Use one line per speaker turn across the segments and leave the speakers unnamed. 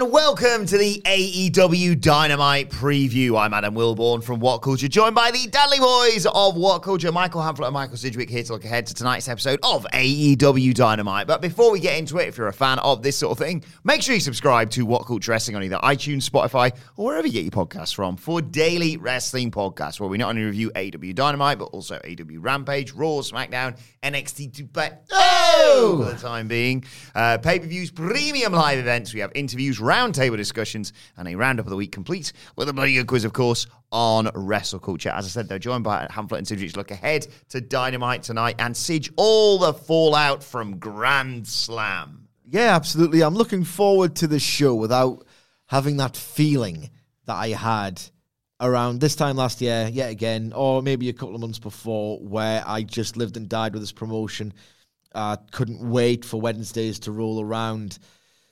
and welcome to the AEW Dynamite preview. I'm Adam Wilborn from What Culture, joined by the Dudley Boys of What Culture, Michael Hamflett and Michael Sidgwick, here to look ahead to tonight's episode of AEW Dynamite. But before we get into it, if you're a fan of this sort of thing, make sure you subscribe to What Culture Wrestling on either iTunes, Spotify, or wherever you get your podcasts from for daily wrestling podcasts, where we not only review AEW Dynamite, but also AEW Rampage, Raw, SmackDown, NXT to but oh, for the time being, uh, pay per views, premium live events. We have interviews, roundtable discussions, and a roundup of the week complete with a bloody good quiz, of course, on Wrestle Culture. As I said, they're joined by Hamflett and Sidge. Look ahead to Dynamite tonight and Sidge all the fallout from Grand Slam.
Yeah, absolutely. I'm looking forward to the show without having that feeling that I had around this time last year, yet again, or maybe a couple of months before, where I just lived and died with this promotion. I uh, couldn't wait for Wednesdays to roll around.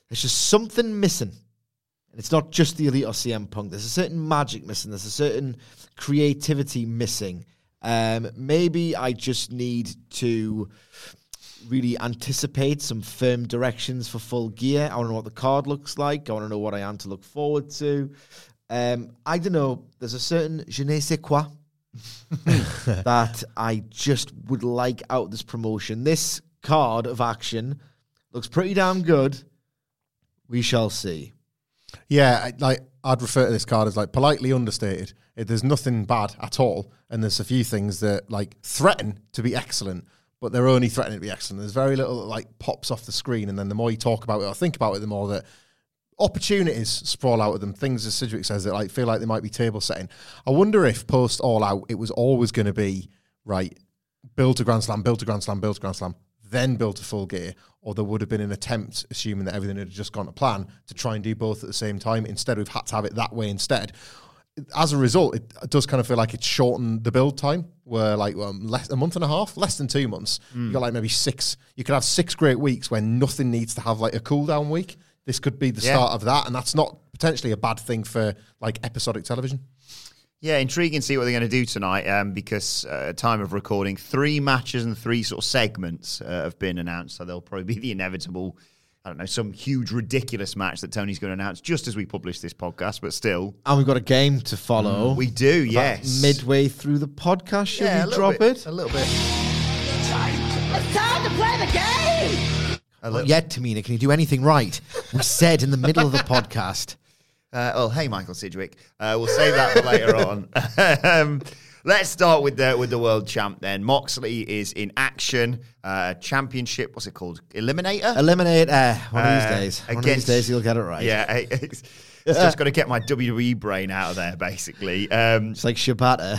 There's just something missing. And it's not just the Elite or CM Punk. There's a certain magic missing. There's a certain creativity missing. Um, maybe I just need to really anticipate some firm directions for full gear. I want to know what the card looks like. I want to know what I am to look forward to. Um, I don't know. There's a certain je ne sais quoi that I just would like out this promotion. This card of action looks pretty damn good. We shall see.
Yeah, I- like I'd refer to this card as like politely understated. It, there's nothing bad at all, and there's a few things that like threaten to be excellent, but they're only threatening to be excellent. There's very little that like pops off the screen, and then the more you talk about it or think about it, the more that opportunities sprawl out of them. Things, as Sidgwick says, that like feel like they might be table setting. I wonder if post All Out, it was always going to be right. Build to Grand Slam, build to Grand Slam, build to Grand Slam, then build a full gear, or there would have been an attempt, assuming that everything had just gone to plan, to try and do both at the same time. Instead, we've had to have it that way instead. As a result, it does kind of feel like it's shortened the build time. Where like um, less a month and a half, less than two months. You got like maybe six. You could have six great weeks where nothing needs to have like a cool down week. This could be the
Yeah.
start of that, and that's not potentially a bad thing for like episodic television.
Yeah, intriguing to see what they're going to do tonight um, because uh, time of recording, three matches and three sort of segments uh, have been announced. So there'll probably be the inevitable, I don't know, some huge, ridiculous match that Tony's going to announce just as we publish this podcast, but still.
And we've got a game to follow.
We do,
About
yes.
Midway through the podcast, should
Yeah,
we drop
bit,
it?
A little bit.
It's time to play the game!
A
Not
little.
yet, Tamina. Can you do anything right? We said in the middle of the podcast.
Uh, well, hey, Michael Sidgwick. Uh, we'll save that for later on. um, let's start with the with the world champ. Then Moxley is in action. Uh, championship. What's it called? Eliminator.
Eliminate uh, one of
Uh,
these days. One of these days you'll get it right.
Yeah, it's, it's just got to get my WWE brain out of there, basically. Um,
It's like Shibata.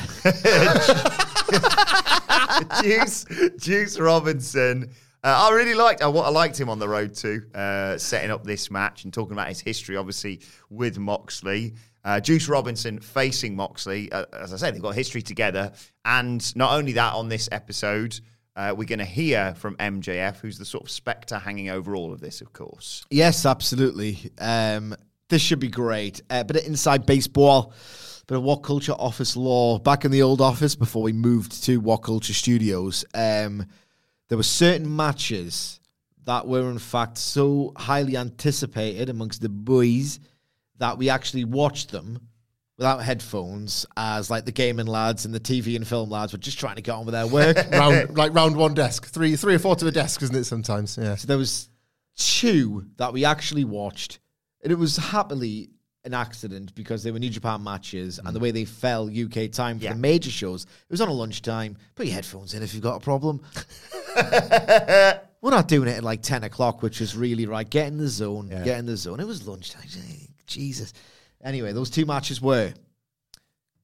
Juice, Juice Robinson. Uh, I really liked. I, I liked him on the road too, uh, setting up this match and talking about his history, obviously with Moxley. Uh, Juice Robinson facing Moxley. Uh, as I said, they've got history together, and not only that, on this episode, uh, we're going to hear from MJF, who's the sort of spectre hanging over all of this, of course.
yes, absolutely. Um, this should be great. Uh, bit of inside baseball, bit of What Culture office law. Back in the old office before we moved to What Culture Studios, um, there were certain matches that were in fact so highly anticipated amongst the boys that we actually watched them without headphones as like the gaming lads and the TV and film lads were just trying to get on with their work.
round like round one desk, three three or four to a desk, isn't it? Sometimes, yeah.
so there was two that we actually watched, and it was happily an accident because they were New Japan matches and the mm. way they fell UK time for
Yeah.
the major shows. It was on a lunchtime. Put your headphones in if you've got a problem. We're not doing it at like 10 o'clock, which is really right. Get in the zone.
Yeah.
Get in the zone. It was lunchtime. Jesus. Anyway, those two matches were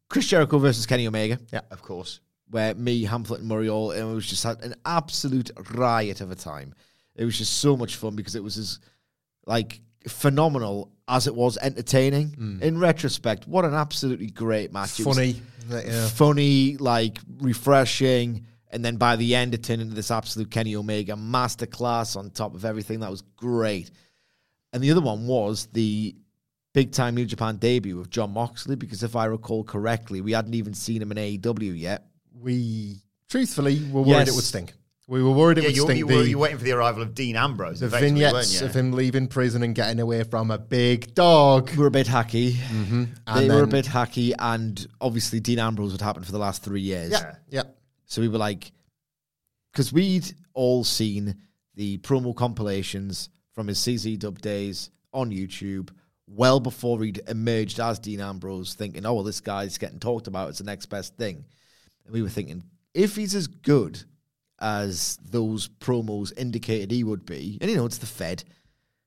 Chris Jericho versus Kenny Omega,
Yeah, of course.
where me, Hamflett, and Murray all, and it was just an absolute riot of a time. It was just so much fun because it was as like phenomenal as it was entertaining. Hmm. In retrospect, what an absolutely great match. It was
Funny, yeah.
funny, like refreshing. And then by the end, it turned into this absolute Kenny Omega masterclass on top of everything. That was great. And the other one was the big time New Japan debut of Jon Moxley, because if I recall correctly, we hadn't even seen him in AEW yet.
We truthfully were worried
Yes.
it would stink. We were worried it
Yeah,
would
you,
stink.
you,
the,
were, you were waiting for the arrival of Dean Ambrose.
the vignettes
you?
of him leaving prison and getting away from a big dog.
We were a bit hacky.
Mm-hmm.
They were a bit hacky, and obviously Dean Ambrose had happened for the last three years.
Yeah, yeah.
So we were like, because we'd all seen the promo compilations from his CZ dub days on YouTube well before he'd emerged as Dean Ambrose, thinking, oh, well, this guy's getting talked about. It's the next best thing. And we were thinking, if he's as good as those promos indicated he would be, and you know, it's the Fed.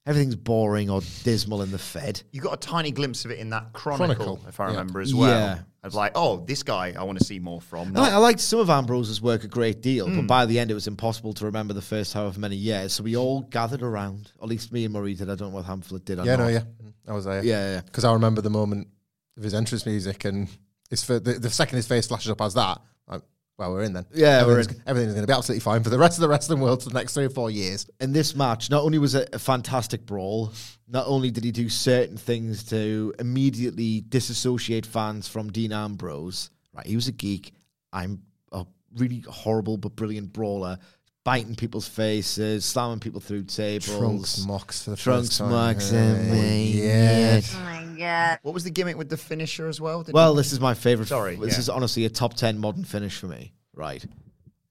Everything's boring or dismal in the Fed.
You got a tiny glimpse of it in that Chronicle,
Chronicle,
if I
yeah.
remember as well.
Yeah.
Of like, oh, this guy I want to see more from.
I, I liked some of Ambrose's work a great deal, but hmm. by the end it was impossible to remember the first however many years. So we all gathered around, at least me and Murray did. I don't know what Hamflett did. Or
Yeah,
not.
no, yeah. I was there.
Yeah, yeah.
Because I remember the moment of his entrance music and his fa- the, the second his face flashes up as that, like, well, we're in then.
Yeah, we're
everything's, everything's going to be absolutely fine for the rest of the wrestling world for the next three or four years.
In this match, not only was it a fantastic brawl, not only did he do certain things to immediately disassociate fans from Dean Ambrose, right? He was a geek. I'm a really horrible but brilliant brawler, biting people's faces, slamming people through tables.
Trunks mocks for the
Trunks
first time.
mocks
Yeah,
and me.
yeah.
Oh My god.
what was the gimmick with the finisher as well? Did
Well,
you-
this is my favorite.
Sorry,
this
yeah.
is honestly a top ten modern finish for me. Right,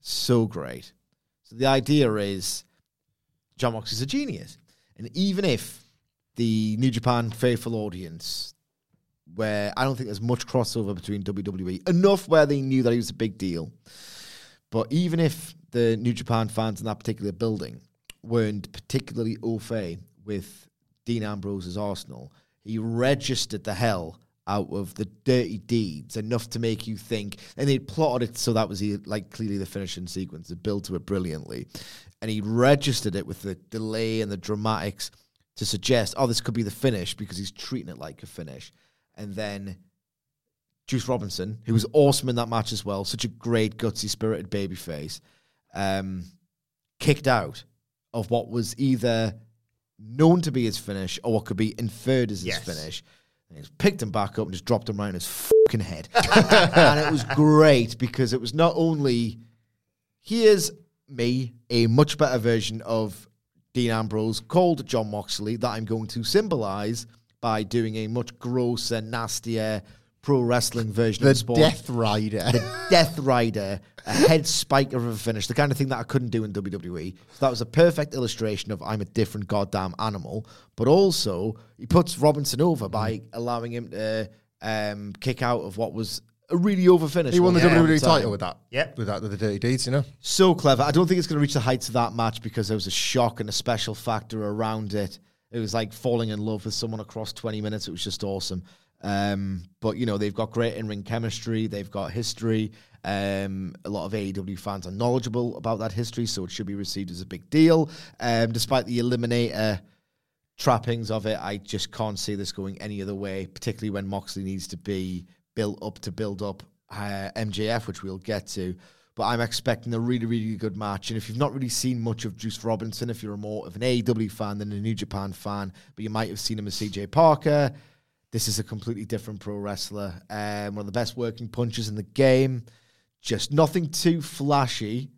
so great. So the idea is, Jon Mox is a genius, and even if the New Japan faithful audience, where I don't think there's much crossover between WWE, enough where they knew that he was a big deal, but even if the New Japan fans in that particular building weren't particularly au fait with Dean Ambrose's Arsenal, he registered the hell out of the dirty deeds enough to make you think. And they plotted it so that was the, like clearly the finishing sequence. They built to it brilliantly, and he registered it with the delay and the dramatics to suggest, oh, this could be the finish because he's treating it like a finish, and then. Juice Robinson, who was awesome in that match as well, such a great, gutsy, spirited babyface, um, kicked out of what was either known to be his finish or what could be inferred as his
Yes.
finish. And he just picked him back up and just dropped him right on his fucking head. and it was great because it was not only here's me, a much better version of Dean Ambrose called Jon Moxley that I'm going to symbolize by doing a much grosser, nastier pro wrestling version
The
of sport
Death Rider.
the Death Rider, a head spiker of a finish, the kind of thing that I couldn't do in WWE. So that was a perfect illustration of I'm a different goddamn animal. But also, he puts Robinson over by allowing him to um, kick out of what was a really over finish.
he won the
once upon a
WWE
time.
title with that.
Yep.
With that, with the Dirty Deeds, you know?
So clever. I don't think it's going to reach the heights of that match because there was a shock and a special factor around it. It was like falling in love with someone across 20 minutes. It was just awesome. Um, but, you know, they've got great in ring chemistry, they've got history. Um, a lot of AEW fans are knowledgeable about that history, so it should be received as a big deal. Um, despite the Eliminator trappings of it, I just can't see this going any other way, particularly when Moxley needs to be built up to build up uh, MJF, which we'll get to. But I'm expecting a really, really good match. And if you've not really seen much of Juice Robinson, if you're more of an AEW fan than a New Japan fan, but you might have seen him as CJ Parker, this is a completely different pro wrestler. Um, one of the best working punches in the game. Just nothing too flashy,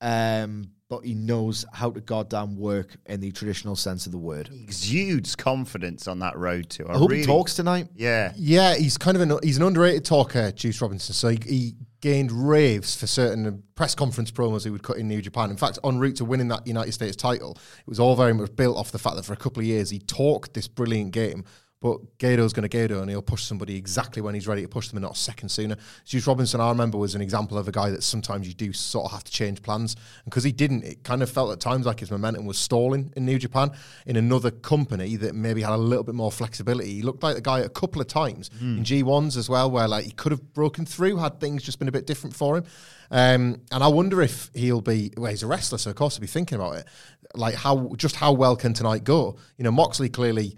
um, but he knows how to goddamn work in the traditional sense of the word.
Exudes confidence on that road too. I,
I hope
really-
he talks tonight.
Yeah.
Yeah, he's kind of an he's an underrated talker, Juice Robinson. So he, he gained raves for certain press conference promos he would cut in New Japan. In fact, en route to winning that United States title, it was all very much built off the fact that for a couple of years he talked this brilliant game. But Gedo's going to Gedo and he'll push somebody exactly when he's ready to push them and not a second sooner. Juice Robinson, I remember, was an example of a guy that sometimes you do sort of have to change plans. And because he didn't, it kind of felt at times like his momentum was stalling in New Japan. In another company that maybe had a little bit more flexibility, he looked like the guy a couple of times in G1s as well, where like he could have broken through had things just been a bit different for him. Um, and I wonder if he'll be, well, he's a wrestler, so of course he'll be thinking about it. Like how, just how well can tonight go? You know, Moxley clearly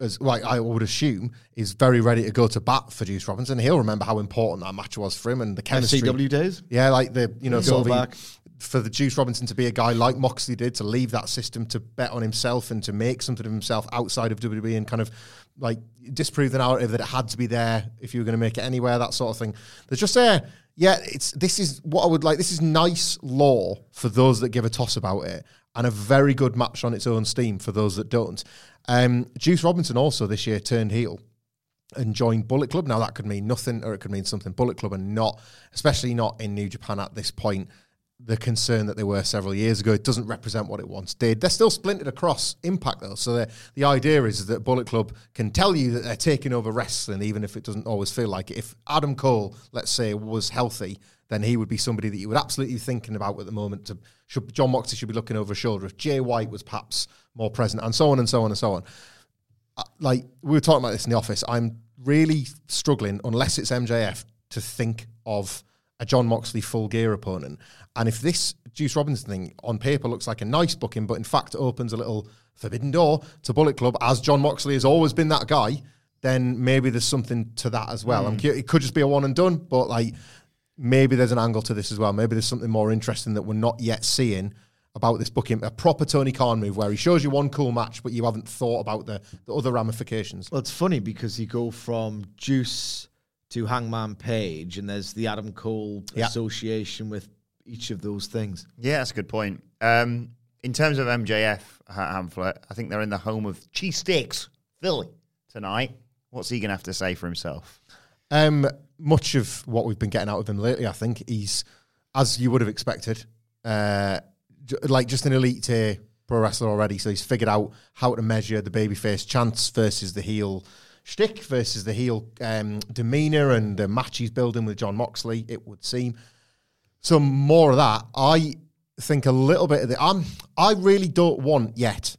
as like I would assume, is very ready to go to bat for Juice Robinson. He'll remember how important that match was for him and the chemistry.
FCW days?
Yeah, like the you know sort of for the Juice Robinson to be a guy like Moxley did to leave that system to bet on himself and to make something of himself outside of WWE and kind of like disprove the narrative that it had to be there if you were going to make it anywhere, that sort of thing. There's just there. Yeah, it's this is what I would like. This is nice law for those that give a toss about it, and a very good match on its own steam for those that don't. Um, Juice Robinson also this year turned heel and joined Bullet Club. Now that could mean nothing, or it could mean something. Bullet Club and not, especially not in New Japan at this point. The concern that they were several years ago, it doesn't represent what it once did. They're still splintered across Impact though, so the the idea is that Bullet Club can tell you that they're taking over wrestling, even if it doesn't always feel like it. If Adam Cole, let's say, was healthy, then he would be somebody that you would absolutely be thinking about at the moment. To, should Jon Moxley should be looking over his shoulder if Jay White was perhaps more present, and so on and so on and so on uh, like we were talking about this in the office. I'm really struggling unless it's MJF to think of a Jon Moxley full gear opponent. And if this Juice Robinson thing on paper looks like a nice booking, but in fact opens a little forbidden door to Bullet Club, as Jon Moxley has always been that guy, then maybe there's something to that as well. I'm hmm. cu- it could just be a one and done, but like maybe there's an angle to this as well. Maybe there's something more interesting that we're not yet seeing about this booking. A proper Tony Khan move where he shows you one cool match, but you haven't thought about the, the other ramifications.
Well, it's funny because you go from Juice to Hangman Page, and there's the Adam Cole
Yeah.
association with each of those things.
Yeah, that's a good point. Um, in terms of MJF Hamlet, I think they're in the home of cheesesteaks, Philly, tonight. What's he going to have to say for himself?
Um, much of what we've been getting out of him lately, I think he's, as you would have expected, uh, like just an elite tier pro wrestler already. So he's figured out how to measure the babyface chance versus the heel shtick versus the heel um, demeanor and the match he's building with Jon Moxley. It would seem. So more of that. I think a little bit of the. I'm. I really don't want yet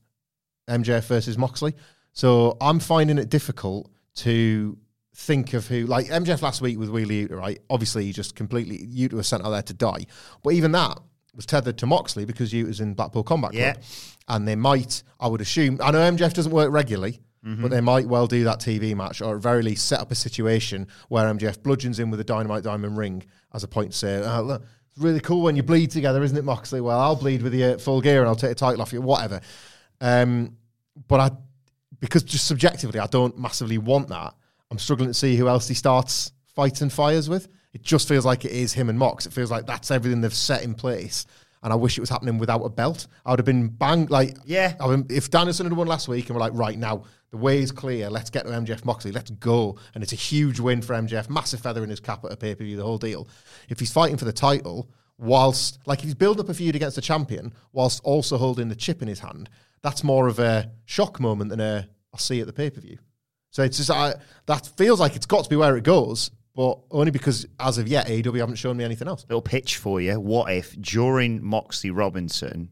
MJF versus Moxley. So I'm finding it difficult to think of who, like MJF last week with Wheeler Yuta, right? Obviously, he just completely, Yuta was sent out there to die. But even that was tethered to Moxley because Yuta's in Blackpool Combat Club.
Yeah.
And they might, I would assume, I know MJF doesn't work regularly, but they might well do that TV match or at very least set up a situation where MJF bludgeons in with a dynamite diamond ring as a point to say, oh, look, it's really cool when you bleed together, isn't it, Moxley? Well, I'll bleed with you at full gear and I'll take a title off you, whatever. Um, but I, because just subjectively, I don't massively want that. I'm struggling to see who else he starts fighting fires with. It just feels like it is him and Mox. It feels like that's everything they've set in place. And I wish it was happening without a belt. I would have been bang like
Yeah.
I mean, if Danielson had won last week and we're like, right now, the way is clear. Let's get to MJF Moxley. Let's go. And it's a huge win for MJF. Massive feather in his cap at a pay per view. The whole deal. If he's fighting for the title, whilst like if he's building up a feud against the champion, whilst also holding the chip in his hand, that's more of a shock moment than a I'll see at the pay per view. So it's just I, that feels like it's got to be where it goes, but only because as of yet AEW haven't shown me anything else.
Little pitch for you. What if during Moxley Robinson,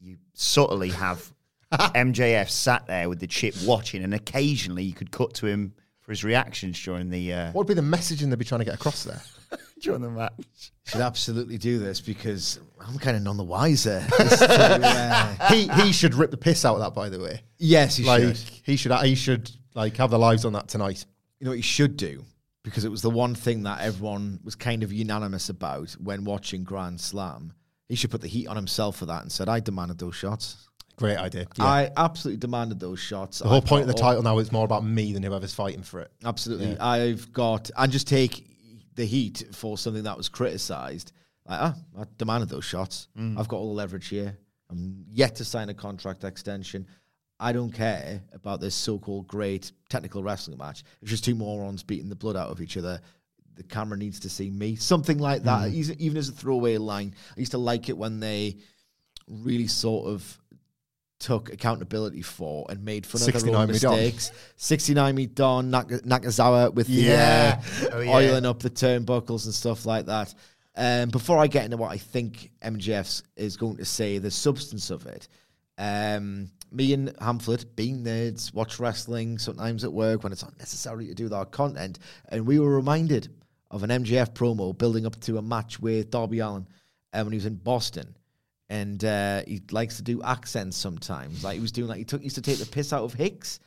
you subtly have MJF sat there with the chip watching, and occasionally you could cut to him for his reactions during the uh,
What would be the messaging they'd be trying to get across there?
during the match.
Should absolutely do this because I'm kind of none the wiser. to, uh,
he he should rip the piss out of that. By the way,
yes, he
like
should.
he should he should like have their lives on that tonight.
You know what he should do? Because it was the one thing that everyone was kind of unanimous about when watching Grand Slam. He should put the heat on himself for that and said, I demanded those shots.
Great idea. Yeah.
I absolutely demanded those shots.
the whole
I
point of the title now is more about me than whoever's fighting for it.
Absolutely. I've got, and just take the heat for something that was criticized. Like, ah, I demanded those shots. I've got all the leverage here. I'm yet to sign a contract extension. I don't care about this so-called great technical wrestling match. It's just two morons beating the blood out of each other. The camera needs to see me. Something like that. Even- Even as a throwaway line. I used to like it when they really sort of took accountability for and made fun of their
69
own mistakes. 69 me Don, Nak- Nakazawa with the
Yeah.
uh,
Oh, yeah.
oiling up the turnbuckles and stuff like that. Um, before I get into what I think MJF is going to say, the substance of it, um, me and Hamflett, being nerds, watch wrestling sometimes at work when it's not necessary to do with our content, and we were reminded of an MJF promo building up to a match with Darby Allin uh, when he was in Boston. And uh, he likes to do accents sometimes. Like he was doing, like he took used to take the piss out of Hicks.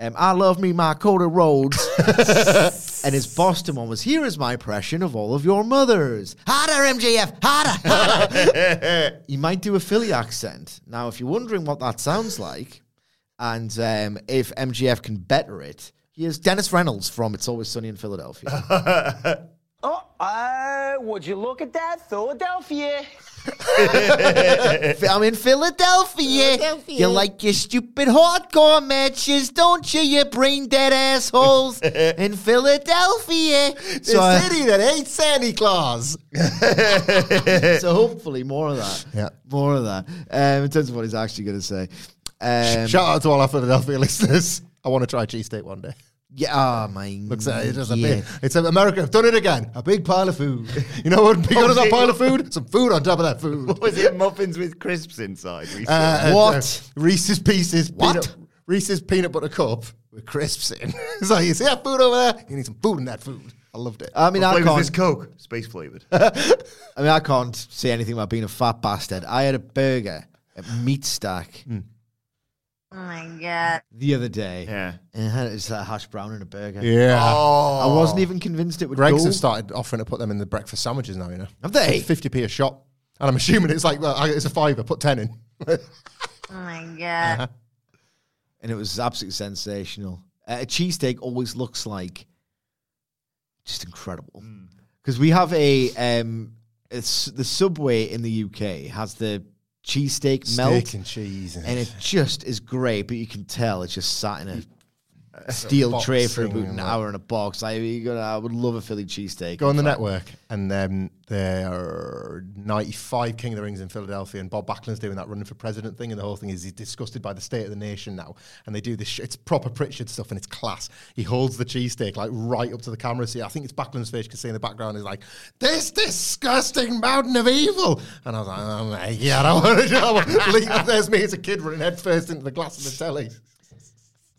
Um, I love me my Coda Rhodes. and his Boston one was, here is my impression of all of your mothers. Harder, MJF, harder, harder. he might do a Philly accent. Now, if you're wondering what that sounds like, and um, if MJF can better it, here's Dennis Reynolds from It's Always Sunny in Philadelphia.
Oh, uh, would you look at that? Philadelphia.
I'm in Philadelphia. You like your stupid hardcore matches, don't you, you brain dead assholes? in Philadelphia.
The
So, uh,
city that hates Santa Claus.
so hopefully more of that.
Yeah.
More of that. Um, in terms of what he's actually going to say. Um,
Shout out to all our Philadelphia listeners. I want to try cheesesteak one day.
Yeah, oh my
Looks like it's just a
yeah.
big. It's a, America. have done it again. A big pile of food. You know what? would Be good as that pile of food. Some food on top of that food.
What was it? Muffins with crisps inside. We
Uh, uh,
What?
uh, Reese's Pieces.
What?
Peanut, Reese's peanut butter cup with crisps in. so you see that food over there? You need some food in that food. I loved it.
I mean,
what
I can't.
is this Coke? Space flavored.
I mean, I can't say anything about being a fat bastard. I had a burger at Meat Stack
Oh my god.
the other day.
yeah.
And it had it's a hash brown and a burger.
yeah.
I wasn't even convinced it would
Greggs
go.
have started offering to put them in the breakfast sandwiches now, you know.
Have they?
50p a shot. And I'm assuming it's like, well, I- it's a fiver, put 10 in.
Oh my god.
and it was absolutely sensational. Uh, a cheesesteak always looks like just incredible because we have a um, it's the Subway in the UK has the cheesesteak melt,
Steak and cheese.
and it just is great. But you can tell it's just sat in a steel tray for about an hour in a box. I, I would love a Philly cheesesteak.
Go on the
fact,
network, and um, there are 95 King of the Rings in Philadelphia, and Bob Backlund's doing that running for president thing, and the whole thing is he's disgusted by the state of the nation now, and they do this. Sh- it's proper Prichard stuff, and it's class. He holds the cheesesteak like right up to the camera. See, I think it's Backlund's face. You can see in the background is like this disgusting mountain of evil, and I was like, oh my god, I want to. Leave. There's me as a kid running headfirst into the glass of the telly.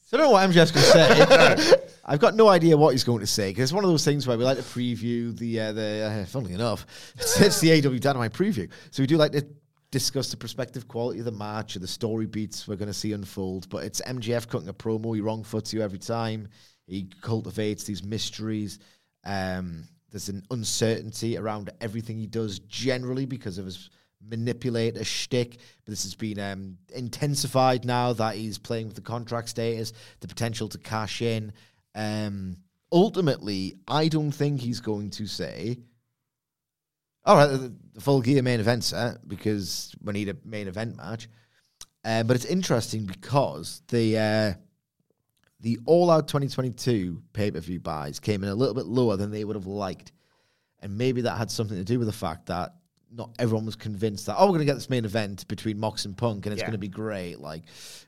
So I don't know what MJF's going to say. I've got no idea what he's going to say because it's one of those things where we like to preview the uh, the. Uh, funnily enough, it's, the AW Dynamite preview, so we do like to discuss the perspective quality of the match or the story beats we're going to see unfold. But it's MJF cutting a promo. He wrong foots you every time. He cultivates these mysteries. Um, there's an uncertainty around everything he does generally because of his manipulator shtick. But this has been um, intensified now that he's playing with the contract status, the potential to cash in. Um, ultimately, I don't think he's going to say, all right, the, the full gear main event set because we need a main event match. Uh, but it's interesting because the uh, the All Out 2022 pay per view buys came in a little bit lower than they would have liked, and maybe that had something to do with the fact that not everyone was convinced that oh we're going to get this main event between Mox and Punk and it's
Yeah.
going to be great. Like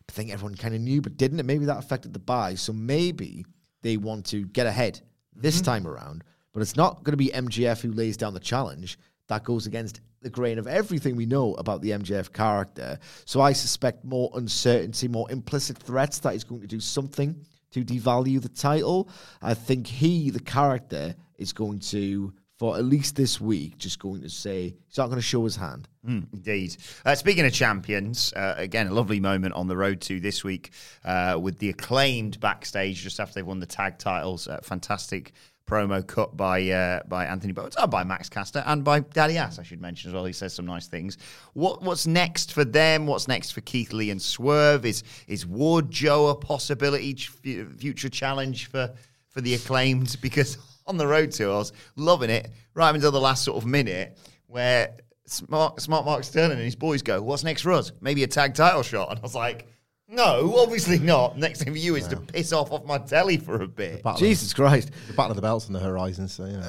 I think everyone kind of knew, but didn't it? Maybe that affected the buy. So maybe they want to get ahead this mm-hmm. time around. But it's not going to be MJF who lays down the challenge. That goes against the grain of everything we know about the MJF character. So I suspect more uncertainty, more implicit threats that he's going to do something to devalue the title. I think he, the character, is going to, for at least this week, just going to say he's not going to show his hand.
Indeed. Uh, speaking of champions, uh, again, a lovely moment on the road to this week uh, with the acclaimed backstage just after they've won the tag titles. Uh, fantastic promo cut by uh, by Anthony Bowens, uh, by Max Caster, and by Daddy Ass, I should mention as well. He says some nice things. What What's next for them? What's next for Keith Lee and Swerve? Is is Wardlow a possibility, future challenge for, for the acclaimed? Because on the road to, I was loving it right until the last sort of minute where Smart, Smart Mark Sterling and his boys go, "What's next for us? Maybe a tag title shot." And I was like, "No, obviously not. Next thing for you is to piss off off my telly for a bit."
Battle
Jesus Christ.
the battle of the belts on the horizon. So you know,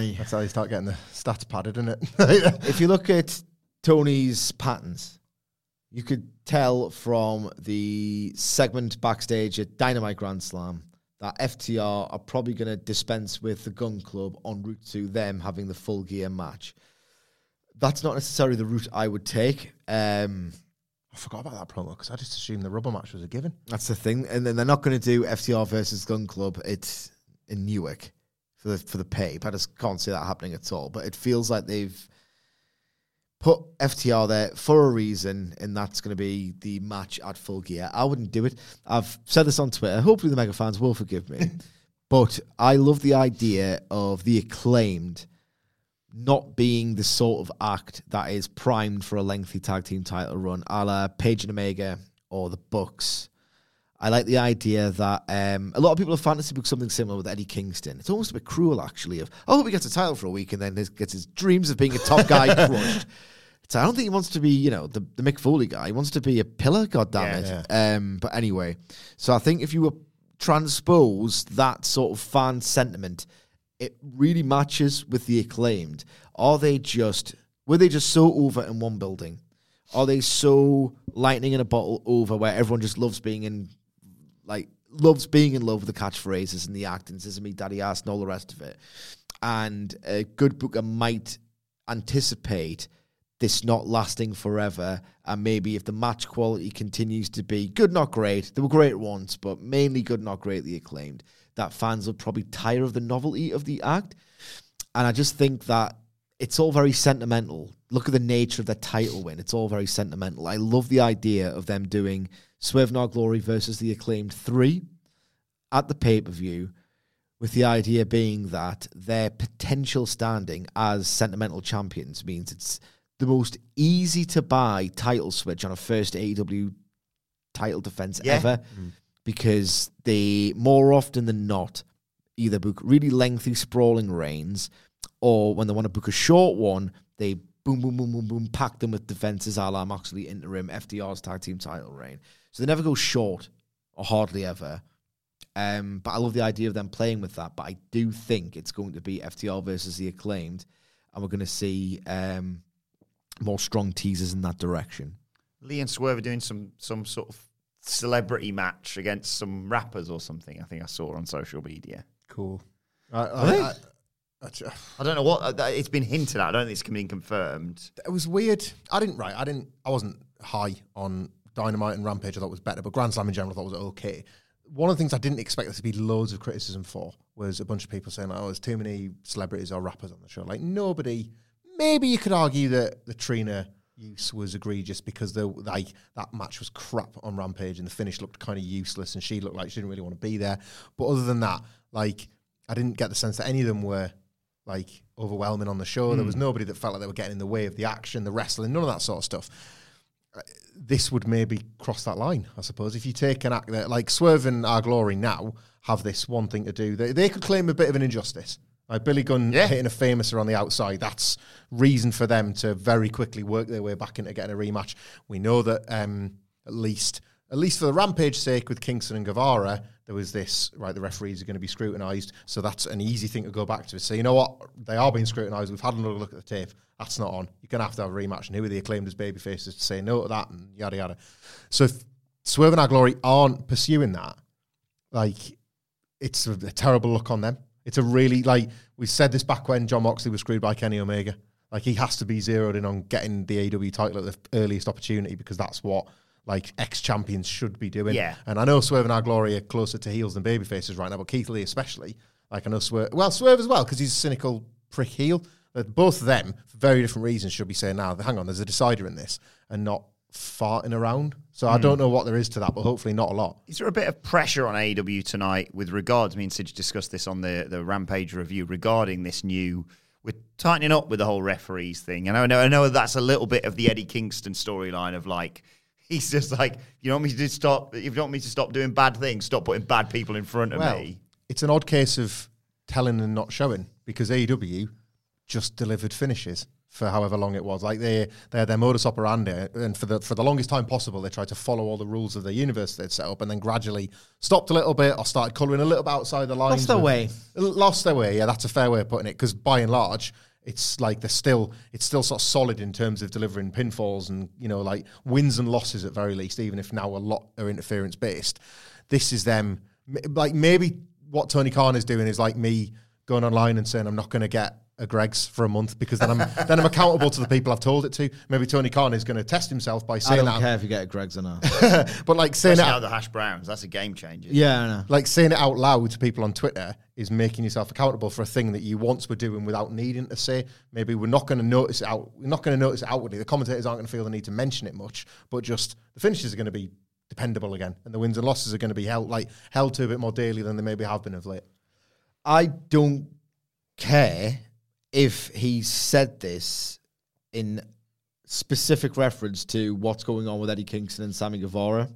Aye.
that's how you start getting the stats padded, isn't it?
if you look at Tony's patterns, you could tell from the segment backstage at Dynamite Grand Slam that FTR are probably going to dispense with the Gun Club en route to them having the full gear match. That's not necessarily the route I would take. Um,
I forgot about that promo because I just assumed the rubber match was a given.
that's the thing, and then they're not going to do FTR versus Gun Club. It's in Newark for the for the pay. I just can't see that happening at all. But it feels like they've put FTR there for a reason, and that's going to be the match at full gear. I wouldn't do it. I've said this on Twitter. Hopefully, the mega fans will forgive me. but I love the idea of the acclaimed not being the sort of act that is primed for a lengthy tag team title run, a la Page and Omega or the Bucks. I like the idea that um, a lot of people have fantasy booked something similar with Eddie Kingston. It's almost a bit cruel, actually. Of I hope he gets a title for a week and then his, gets his dreams of being a top guy crushed. So I don't think he wants to be, you know, the, the Mick Foley guy. He wants to be a pillar. God damn it. Um, but anyway, so I think if you were transpose that sort of fan sentiment, it really matches with the acclaimed. Are they just were they just so over in one building? Are they so lightning in a bottle over where everyone just loves being in like loves being in love with the catchphrases and the acting, says me daddy ass and all the rest of it. And a good booker might anticipate this not lasting forever. And maybe if the match quality continues to be good, not great, they were great once, but mainly good, not greatly acclaimed, that fans will probably tire of the novelty of the act. And I just think that it's all very sentimental. Look at the nature of the title win. It's all very sentimental. I love the idea of them doing Swerve in Glory versus the acclaimed three at the pay per view, with the idea being that their potential standing as sentimental champions means it's the most easy to buy title switch on a first AEW title defense
Yeah.
ever because they more often than not either book really lengthy sprawling reigns or when they want to book a short one, they boom, boom, boom, boom, boom, pack them with defenses a la Moxley interim FTR's tag team title reign. So they never go short or hardly ever. Um, but I love the idea of them playing with that. But I do think it's going to be FTR versus the acclaimed, and we're going to see um, more strong teasers in that direction.
Lee and Swerve are doing some some sort of celebrity match against some rappers or something. I think I saw on social media.
Cool. I, I, I, I,
I don't know what uh, it's been hinted at. I don't think it's been confirmed.
it was weird. I didn't right. I didn't. I wasn't high on Dynamite and Rampage. I thought was better, but Grand Slam in general I thought was okay. One of the things I didn't expect there to be loads of criticism for was a bunch of people saying, "Oh, there's too many celebrities or rappers on the show." Like nobody. Maybe you could argue that the Trina use was egregious because the like that match was crap on Rampage and the finish looked kind of useless and she looked like she didn't really want to be there. But other than that, like I didn't get the sense that any of them were like overwhelming on the show. There was nobody that felt like they were getting in the way of the action, the wrestling, none of that sort of stuff. Uh, This would maybe cross that line, I suppose. If you take an act that, like Swerve In Our Glory now have this one thing to do, they, they could claim a bit of an injustice. Like Billy Gunn
Yeah.
hitting a famouser on the outside, that's reason for them to very quickly work their way back into getting a rematch. We know that um, at least at least for the Rampage sake with Kingston and Guevara, there was this, right, the referees are going to be scrutinised. So that's an easy thing to go back to. So, you know what? They are being scrutinised. We've had another look at the tape. That's not on. You're going to have to have a rematch. And who are the acclaimed as babyfaces to say no to that and yada, yada. So if Swerve In Our Glory aren't pursuing that, like, it's a, a terrible look on them. It's a really, like, we said this back when Jon Moxley was screwed by Kenny Omega. Like, he has to be zeroed in on getting the AW title at the earliest opportunity because that's what, like, ex champions should be doing.
Yeah.
And I know Swerve In Our Glory are closer to heels than baby faces right now, but Keith Lee especially. Like, I know Swerve, well, Swerve as well because he's a cynical prick heel. But both of them, for very different reasons, should be saying, now, hang on, there's a decider in this and not farting around. So I don't hmm. know what there is to that, but hopefully not a lot.
Is there a bit of pressure on AEW tonight with regards? Me and Sid discussed this on the, the Rampage review regarding this new. We're tightening up with the whole referees thing, and I know I know that's a little bit of the Eddie Kingston storyline of like he's just like you don't want me to stop. If you don't want me to stop doing bad things, stop putting bad people in front of
Well,
me.
it's an odd case of telling and not showing because AEW just delivered finishes for however long it was. Like they they had their modus operandi, and for the for the longest time possible, they tried to follow all the rules of the universe they'd set up, and then gradually stopped a little bit or started colouring a little bit outside the lines.
Lost their way.
Lost their way. Yeah, that's a fair way of putting it. Because by and large, it's like they're still it's still sort of solid in terms of delivering pinfalls and you know like wins and losses at very least. Even if now a lot are interference based, this is them. Like maybe what Tony Khan is doing is like me going online and saying I'm not going to get a Greggs for a month because then I'm then I'm accountable to the people I've told it to. Maybe Tony Khan is going to test himself by saying that I
don't
that,
care if you get a Greggs or not.
but like saying
Especially
it
out the hash browns. That's a game changer.
yeah, I know.
like saying it out loud to people on Twitter is making yourself accountable for a thing that you once were doing without needing to say. Maybe we're not going to notice it out. We're not going to notice it outwardly. The commentators aren't going to feel the need to mention it much, but just the finishes are going to be dependable again, and the wins and losses are going to be held like held to a bit more daily than they maybe have been of late.
I don't care if he said this in specific reference to what's going on with Eddie Kingston and Sammy Guevara,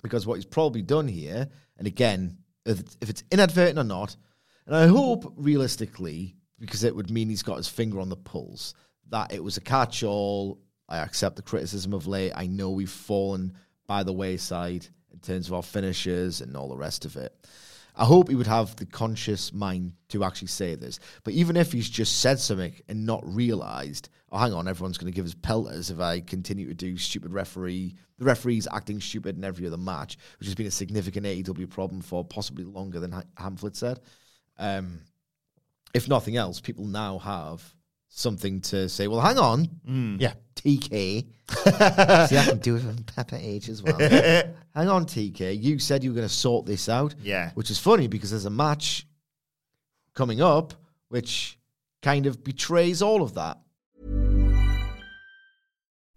because what he's probably done here, and again, if it's, if it's inadvertent or not, and I hope realistically, because it would mean he's got his finger on the pulse, that it was a catch-all. I accept the criticism of late. I know we've fallen by the wayside in terms of our finishes and all the rest of it. I hope he would have the conscious mind to actually say this. But even if he's just said something and not realised, oh, hang on, everyone's going to give us pelters if I continue to do stupid referee. The referee's acting stupid in every other match, which has been a significant AEW problem for possibly longer than Ha- Hamflett said. Um, if nothing else, people now have something to say. Well, hang on,
Yeah,
TK. See, I can do it on Pepper H as well. Hang on, TK. You said you were going to sort this out.
Yeah.
Which is funny because there's a match coming up which kind of betrays all of that.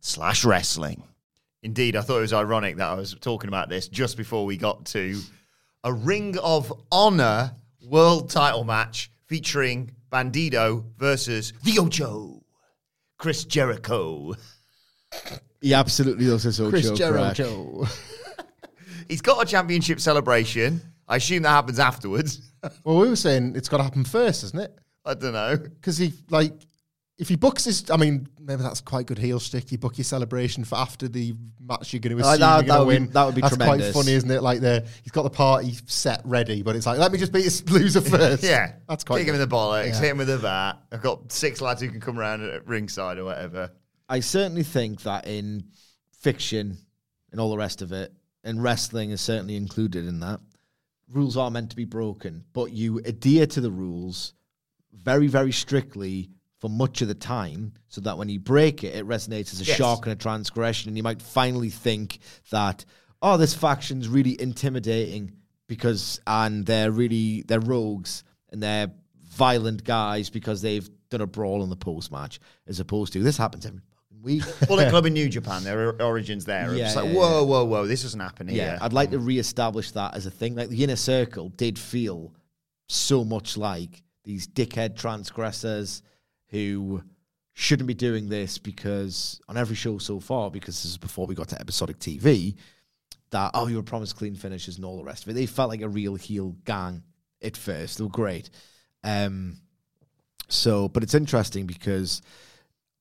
slash wrestling. Indeed, I thought it was ironic that I was talking about this just before we got to a Ring of Honor world title match featuring Bandido versus the Ocho, Chris Jericho.
He absolutely does this
Chris
Ocho crack.
Jericho.
He's got a championship celebration. I assume that happens afterwards.
well, we were saying it's got to happen first, isn't it?
I don't know.
Because he like if he books his, I mean, maybe that's quite good heel stick. You book your celebration for after the match you're going to assume
that-
you're going to
would be-
win.
that would be
that's
tremendous.
quite funny, isn't it? Like the he's got the party set ready, but it's like let me just beat this loser first.
Yeah,
that's quite.
Kick him in
good.
the bollocks,
Yeah.
hit him with a bat. I've got six lads who can come around at ringside or whatever.
I certainly think that in fiction and all the rest of it, and wrestling is certainly included in that, rules are meant to be broken, but you adhere to the rules very, very strictly for much of the time so that when you break it, it resonates as a
Yes.
shock and a transgression, and you might finally think that, oh, this faction's really intimidating because, and they're really, they're rogues and they're violent guys because they've done a brawl in the post match, as opposed to this happens every fucking week.
Bullet Club in New Japan, their origins there.
Yeah,
it's like,
yeah,
whoa, whoa, whoa, this doesn't happen here.
Yeah, I'd like to re-establish that as a thing. Like the inner circle did feel so much like these dickhead transgressors who shouldn't be doing this because on every show so far, because this is before we got to episodic TV, that oh you were promised clean finishes and all the rest of it. They felt like a real heel gang at first. They were great. Um, so, but it's interesting because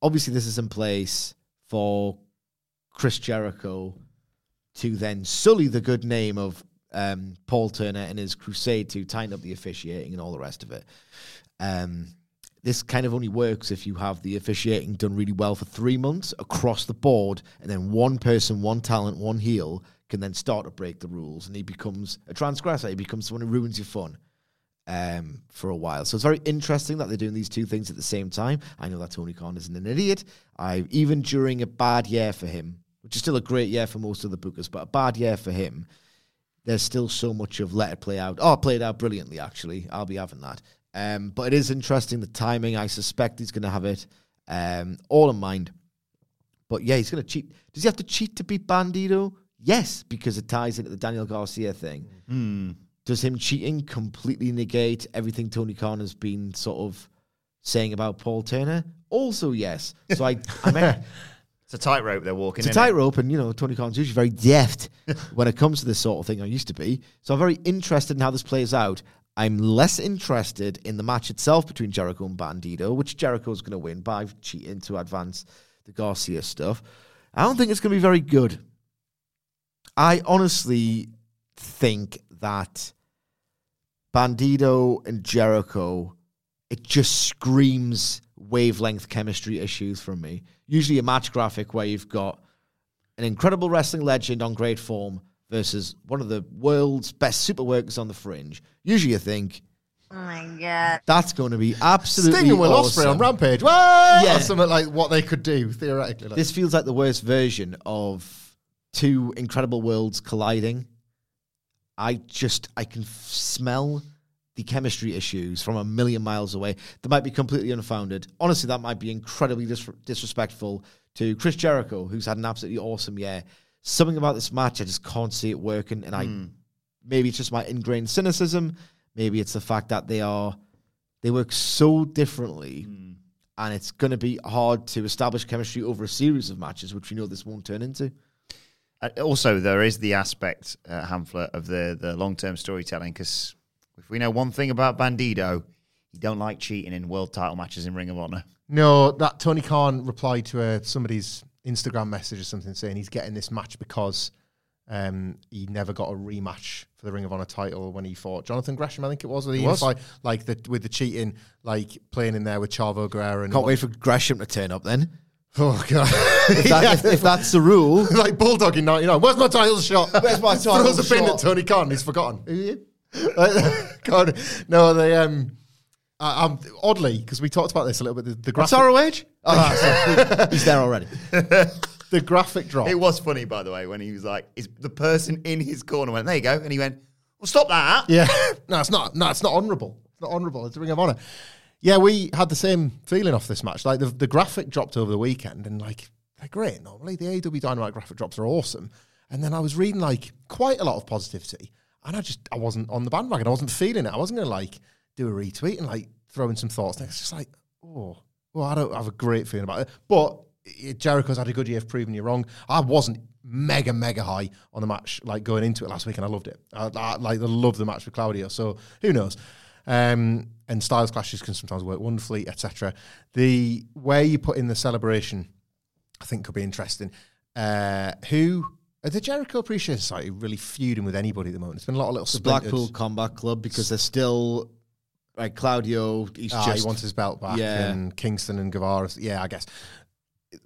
obviously this is in place for Chris Jericho to then sully the good name of um, Paul Turner and his crusade to tighten up the officiating and all the rest of it. Um, this kind of only works if you have the officiating done really well for three months across the board, and then one person, one talent, one heel can then start to break the rules, and he becomes a transgressor. He becomes someone who ruins your fun um, for a while. So it's very interesting that they're doing these two things at the same time. I know that Tony Khan isn't an idiot. I even during a bad year for him, which is still a great year for most of the bookers, but a bad year for him, there's still so much of let it play out. Oh, it played out brilliantly, actually. I'll be having that. Um, but it is interesting the timing. I suspect he's going to have it um, all in mind. But yeah, he's going to cheat. Does he have to cheat to beat Bandido? Yes, because it ties into the Daniel Garcia thing.
Hmm.
Does him cheating completely negate everything Tony Khan has been sort of saying about Paul Turner? Also, yes. So I, I meant
It's a tightrope they're walking
it's a tightrope, and you know Tony Khan's usually very deft when it comes to this sort of thing. I used to be, so I'm very interested in how this plays out. I'm less interested in the match itself between Jericho and Bandido, which Jericho's going to win by cheating to advance the Garcia stuff. I don't think it's going to be very good. I honestly think that Bandito and Jericho, it just screams wavelength chemistry issues from me. Usually a match graphic where you've got an incredible wrestling legend on great form versus one of the world's best super workers on the fringe. Usually you think
Oh my god.
that's going to be absolutely
Sting and Will
awesome.
Ospreay on Rampage. Well,
Yeah.
or something like what they could do theoretically. Like,
This feels like the worst version of two incredible worlds colliding. I just I can f- smell the chemistry issues from a million miles away. That might be completely unfounded. Honestly, that might be incredibly dis- disrespectful to Chris Jericho, who's had an absolutely awesome year. Something about this match, I just can't see it working, and I maybe it's just my ingrained cynicism. Maybe it's the fact that they are they work so differently and it's going to be hard to establish chemistry over a series of matches, which we know this won't turn into.
Uh, also, there is the aspect, uh, Hamflett, of the, the long term storytelling. Because if we know one thing about Bandido, he don't like cheating in world title matches in Ring of Honor.
No, that Tony Khan replied to uh, somebody's Instagram message or something saying he's getting this match because um, he never got a rematch for the Ring of Honor title when he fought Jonathan Gresham, I think it was. With the
was.
fight, like the, with the cheating, like playing in there with Chavo Guerrero. And
Can't wait for Gresham to turn up then.
Oh god!
If, that, if, if that's the rule,
like Bulldog in '99. Where's my title shot?
Where's my title
Throws a pin
shot?
at Tony Khan. He's forgotten. Who are you? God, no, they um, I, I'm oddly because we talked about this a little bit. The, the
what's ROH? Oh, he's there already.
the graphic drop.
It was funny, by the way, when he was like, is the person in his corner went, there you go. And he went, well, stop that.
Yeah, no, it's not. No, it's not honourable. It's not honourable. It's a Ring of Honor. Yeah, we had the same feeling off this match. Like the the graphic dropped over the weekend, and like they're great. Normally, the AW Dynamite graphic drops are awesome. And then I was reading like quite a lot of positivity, and I just I wasn't on the bandwagon. I wasn't feeling it. I wasn't gonna like do a retweet and like throw in some thoughts. And it's just like, oh, well, I don't have a great feeling about it. But Jericho's had a good year of proving you wrong. I wasn't mega mega high on the match like going into it last week, and I loved it. I, I like I love the match with Claudio. So who knows? Um, and styles clashes can sometimes work wonderfully, etc. The way you put in the celebration, I think, could be interesting. Uh, who are the Jericho Appreciation Society really feuding with anybody at the moment? It's been a lot of little splinters.
Blackpool Combat Club because they're still like Claudio. He's
Ah,
just
he wants his belt back,
Yeah.
and Kingston and Guevara. Yeah, I guess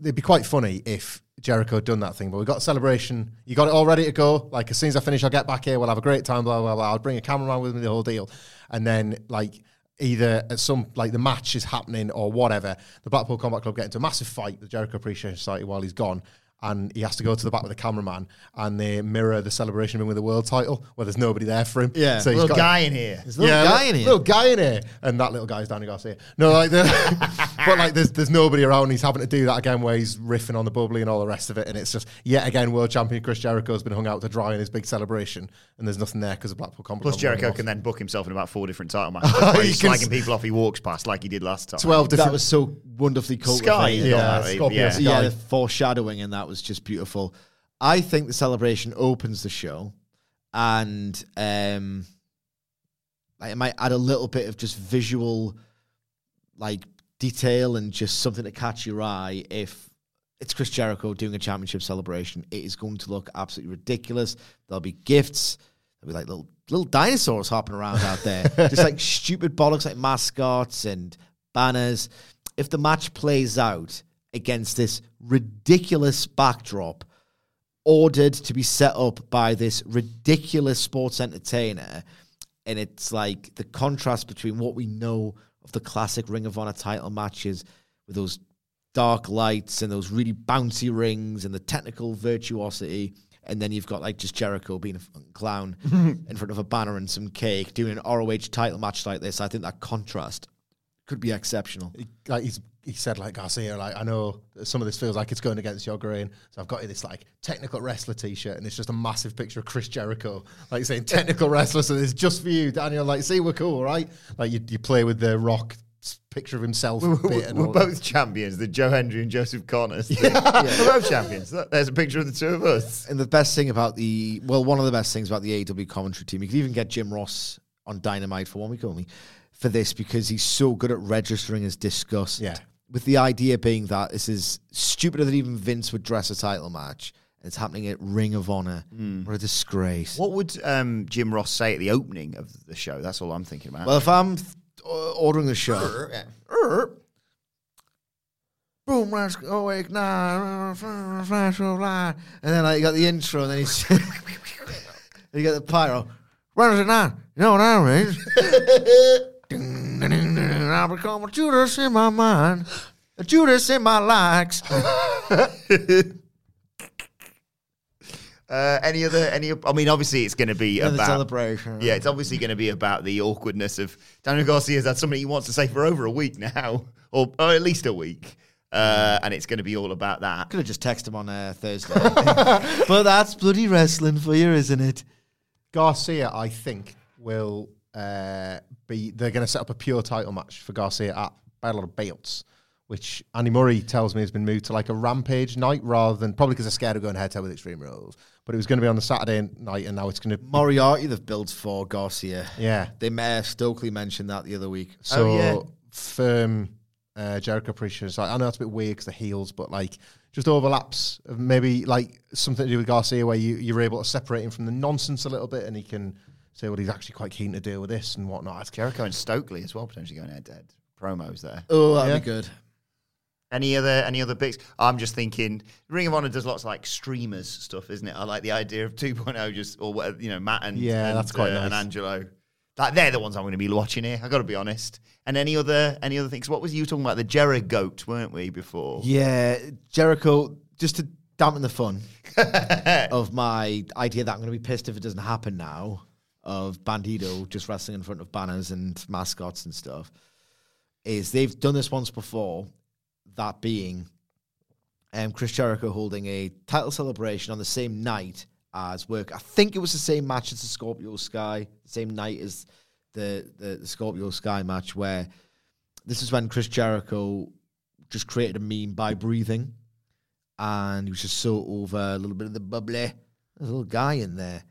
it'd be quite funny if Jericho had done that thing. But we got a celebration. You got it all ready to go. Like as soon as I finish, I'll get back here. We'll have a great time. Blah blah blah. I'll bring a cameraman with me. The whole deal, and then like. Either at some like the match is happening or whatever, the Blackpool Combat Club get into a massive fight with Jericho Appreciation Society while he's gone, and he has to go to the back with the cameraman, and they mirror the celebration of him with the world title, where there's nobody there for him.
Yeah.
so he's
Little
got
guy in here.
There's a little
yeah,
guy
li-
in here.
Little guy in here, and that little guy's Danny Garcia. No, like the, but like there's there's nobody around. He's having to do that again, where he's riffing on the bubbly and all the rest of it, and it's just yet again world champion Chris Jericho's been hung out to dry in his big celebration, and there's nothing there because of Blackpool Combat.
Plus, Jericho can then book himself in about four different title matches. where
You
he's
can
slagging people off he walks past like he did last time.
twelve different.
that was so wonderfully cool.
Sky,
yeah,
yeah,
Scorpio
yeah.
Sky.
yeah, the foreshadowing and that was just beautiful. I think the celebration opens the show, and um, it might add a little bit of just visual, like detail and just something to catch your eye. If it's Chris Jericho doing a championship celebration, it is going to look absolutely ridiculous. There'll be gifts. There'll be like little little dinosaurs hopping around out there, just like stupid bollocks like mascots and banners. If the match plays out against this ridiculous backdrop, ordered to be set up by this ridiculous sports entertainer, and it's like the contrast between what we know of the classic Ring of Honor title matches with those dark lights and those really bouncy rings and the technical virtuosity. And then you've got like just Jericho being a clown in front of a banner and some cake doing an ROH title match like this. I think that contrast could be exceptional.
like he's he said like Garcia, like I know some of this feels like it's going against your grain, so I've got you this like technical wrestler T-shirt, and it's just a massive picture of Chris Jericho, like saying technical wrestler. So it's just for you, Daniel. Like, see, we're cool, right? Like you, you play with the Rock picture of himself.
We're,
bit and
we're
all that.
both champions, the Joe Hendry and Joseph Conners. thing. We're both champions. There's a picture of the two of us.
And the best thing about the well, one of the best things about the AW commentary team, you could even get Jim Ross on Dynamite for one week only for this because he's so good at registering his disgust.
Yeah.
With the idea being that this is stupider than even Vince would dress a title match. And it's happening at Ring of Honor. What a disgrace.
What would um, Jim Ross say at the opening of the show? That's all I'm thinking about.
Well, if I'm th- uh, ordering the show, Er, boom, let's go awake now, flash of light, and then like, you got the intro, and then he's you got the pyro. Is it now? You know what I mean? I become a Judas in my mind, a Judas in my likes.
Uh, any other? Any? I mean, obviously, it's going to be
Yeah, the
about
celebration.
Yeah, it's obviously going to be about the awkwardness of Daniel Garcia's had something he wants to say for over a week now, or, or at least a week, uh, and it's going to be all about that.
Could have just texted him on uh, Thursday. but that's bloody wrestling for you, isn't it?
Garcia, I think, will uh, be. They're going to set up a pure title match for Garcia at Battle of the Belts, which Andy Murray tells me has been moved to like a Rampage night rather than probably because they're scared of going head to head with Extreme Rules. But it was going to be on the Saturday night, and now it's going to.
Moriarty they've built for Garcia.
Yeah.
They may have Stokely mentioned that the other week.
So
yeah.
firm uh, Jericho Preacher is like I know it's a bit weird because the heels, but like just overlaps of maybe like something to do with Garcia where you you're able to separate him from the nonsense a little bit, and he can say what he's actually quite keen to deal with this and whatnot. It's
Jericho and Stokely as well potentially going head to head promos there.
Oh, that'd
Yeah.
be good.
Any other any other picks? I'm just thinking Ring of Honor does lots of like streamers stuff, isn't it? I like the idea of 2.0 just or whatever, you know, Matt and
Yeah,
and,
that's quite
uh, and. Angelo. Like they're the ones I'm going to be watching here. I got to be honest. And any other any other things? What was you talking about? The Jericho goat, weren't we before?
Yeah, Jericho, just to dampen the fun of my idea that I'm going to be pissed if it doesn't happen now, of Bandido just wrestling in front of banners and mascots and stuff, is they've done this once before, that being um, Chris Jericho holding a title celebration on the same night as work. I think it was the same match as the Scorpio Sky, same night as the, the, the Scorpio Sky match, where this is when Chris Jericho just created a meme by breathing, and he was just so over a little bit of the bubbly. There's a little guy in there,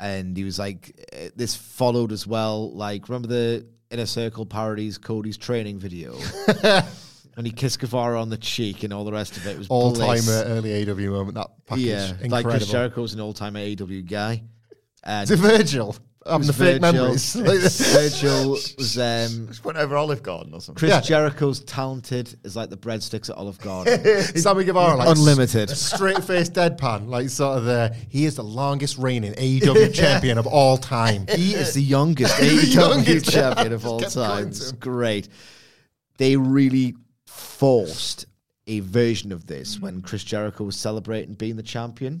and he was like, eh, this followed as well. Like, remember the Inner Circle parodies Cody's training video, and he kissed Guevara on the cheek and all the rest of it. It was
all timer early AW moment. That package,
Yeah,
incredible.
like Chris Jericho's an all-timer AW guy. And
Is it Virgil? Having the
was
fake
Virgil.
memories. Like this.
Virgil was um,
Just went over Olive Garden or something.
Chris
Yeah.
Jericho's talented is like the breadsticks at Olive Garden.
Sammy Guevara, like
Unlimited.
straight face deadpan, like sort of the he is the longest reigning AEW champion of all time.
He is the youngest AEW
youngest.
champion of all time. It's great. They really forced a version of this when Chris Jericho was celebrating being the champion.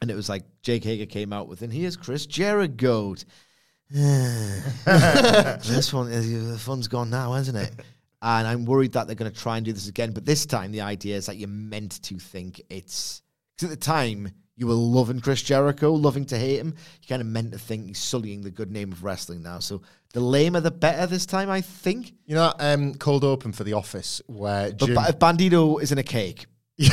And it was like Jake Hager came out with, and here's Chris Jericho. this one, the fun's gone now, hasn't it? And I'm worried that they're going to try and do this again. But this time, the idea is that you're meant to think it's because at the time you were loving Chris Jericho, loving to hate him. You kind of meant to think he's sullying the good name of wrestling now. So the lamer, the better this time, I think.
You know, um, cold open for The Office where
But ba- Bandido is in a cake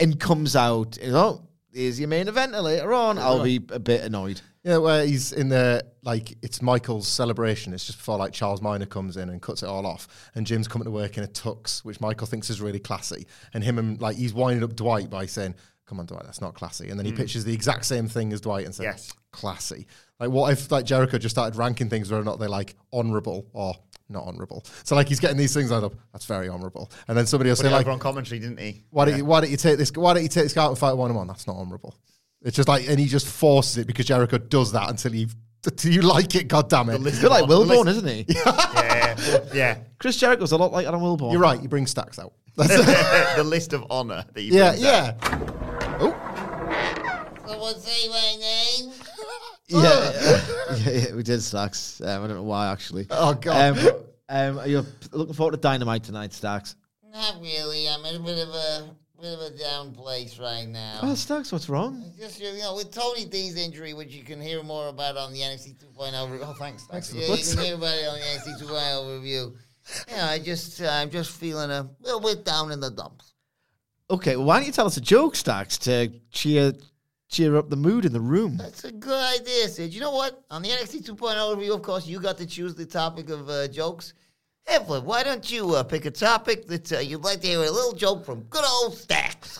and comes out, you know, here's your main eventer later on, I'll be a bit annoyed.
yeah, where he's in the like it's Michael's celebration. It's just before like Charles Miner comes in and cuts it all off, and Jim's coming to work in a tux, which Michael thinks is really classy, and him and like he's winding up Dwight by saying. Come on, Dwight, that's not classy. And then he hmm. pitches the exact same thing as Dwight and says,
Yes.
classy. Like, what if like Jericho just started ranking things whether or not they're like honorable or not honorable? So like he's getting these things lined up. That's very honorable. And then somebody will
Put
say like,
over on commentary, didn't he?
why don't you why don't you take this why don't you take this guy out and fight one on one? That's not honourable. It's just like and he just forces it because Jericho does that until you until you like it, god damn it.
He's a bit like Wilborn, isn't he?
Yeah, yeah.
Chris Jericho's a lot like Adam Wilborn.
You're right, you bring stacks out. That's
the list of honor that you
yeah,
brings out.
yeah. Oh,
Someone say my name.
Yeah, yeah, yeah, yeah, we did Stacks. Um, I don't know why actually.
Oh, God.
Um, um, are you looking forward to Dynamite tonight, Stacks?
Not really. I'm in a bit of a bit of a down place right now.
Oh, Stacks, what's wrong?
Just you know, with Tony D's injury, which you can hear more about on the NXT 2.0 review.
Oh, thanks. thanks.
Yeah, you can hear about it on the NXT 2.0 review. Yeah, I just uh, I'm just feeling a little bit down in the dumps.
Okay, well, why don't you tell us a joke, Stacks, to cheer cheer up the mood in the room?
That's a good idea, Sid. You know what? On the NXT 2.0 review, of course, you got to choose the topic of uh, jokes. Hey, Flip, why don't you uh, pick a topic that uh, you'd like to hear a little joke from good old Stacks?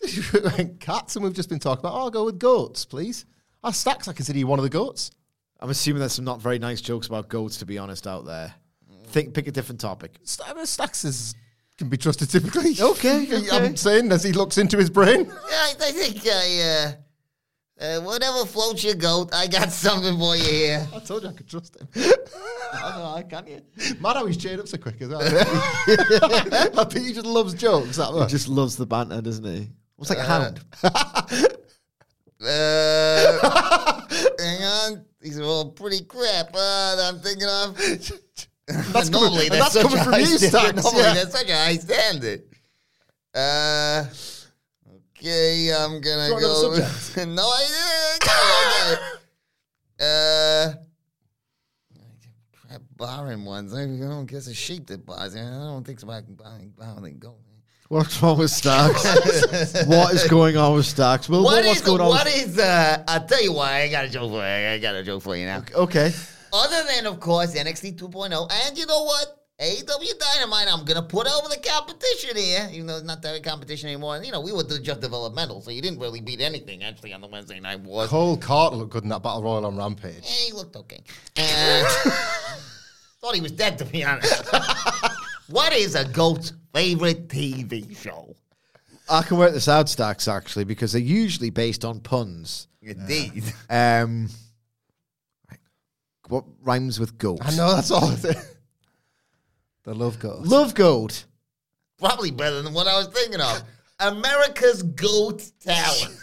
cats and we've just been talking about oh, I'll go with goats, please. Our stacks I consider you one of the goats.
I'm assuming there's some not very nice jokes about goats, to be honest, out there. Think, pick a different topic.
St- Stacks is can be trusted typically.
Okay,
I'm saying as he looks into his brain.
Yeah, I, I think I, uh, uh, whatever floats your goat, I got something for you here.
I told you I could trust him.
Oh, no, can't you?
Mad how he's chained up so quick as well. I think he just loves jokes that
He just loves the banter, doesn't he? Almost like a hound.
Uh, hang on. These are all pretty crap uh, that I'm thinking of.
That's
normally
coming-
that's,
that's coming from you. Stacks,
Normally
yeah.
that's such a high standard. Uh, okay, I'm gonna
you
go. with- no, I didn't. Uh, barring ones. I don't guess a sheep that bars. I don't think so. I can buy, buy they go.
What's wrong with Stacks? what is going on with Stacks? Will,
What
what's
is
going on?
what
with-
is uh? I'll tell you why. I got a joke for you. I got a joke for you now.
Okay.
Other than, of course, NXT 2.0, and you know what? AEW Dynamite, I'm gonna put over the competition here, even though it's not that competition anymore. And, you know, we were just developmental, so you didn't really beat anything actually on the Wednesday night wars.
Cole Carter looked good in that Battle Royal on Rampage.
Eh, he looked okay. And thought he was dead, to be honest. what is a goat's favorite TV show?
I can work this out, Stacks, actually, because they're usually based on puns.
Indeed.
Um, what rhymes with goat?
I know that's all. the love goes.
Love goat.
Probably better than what I was thinking of. America's Goat Talent.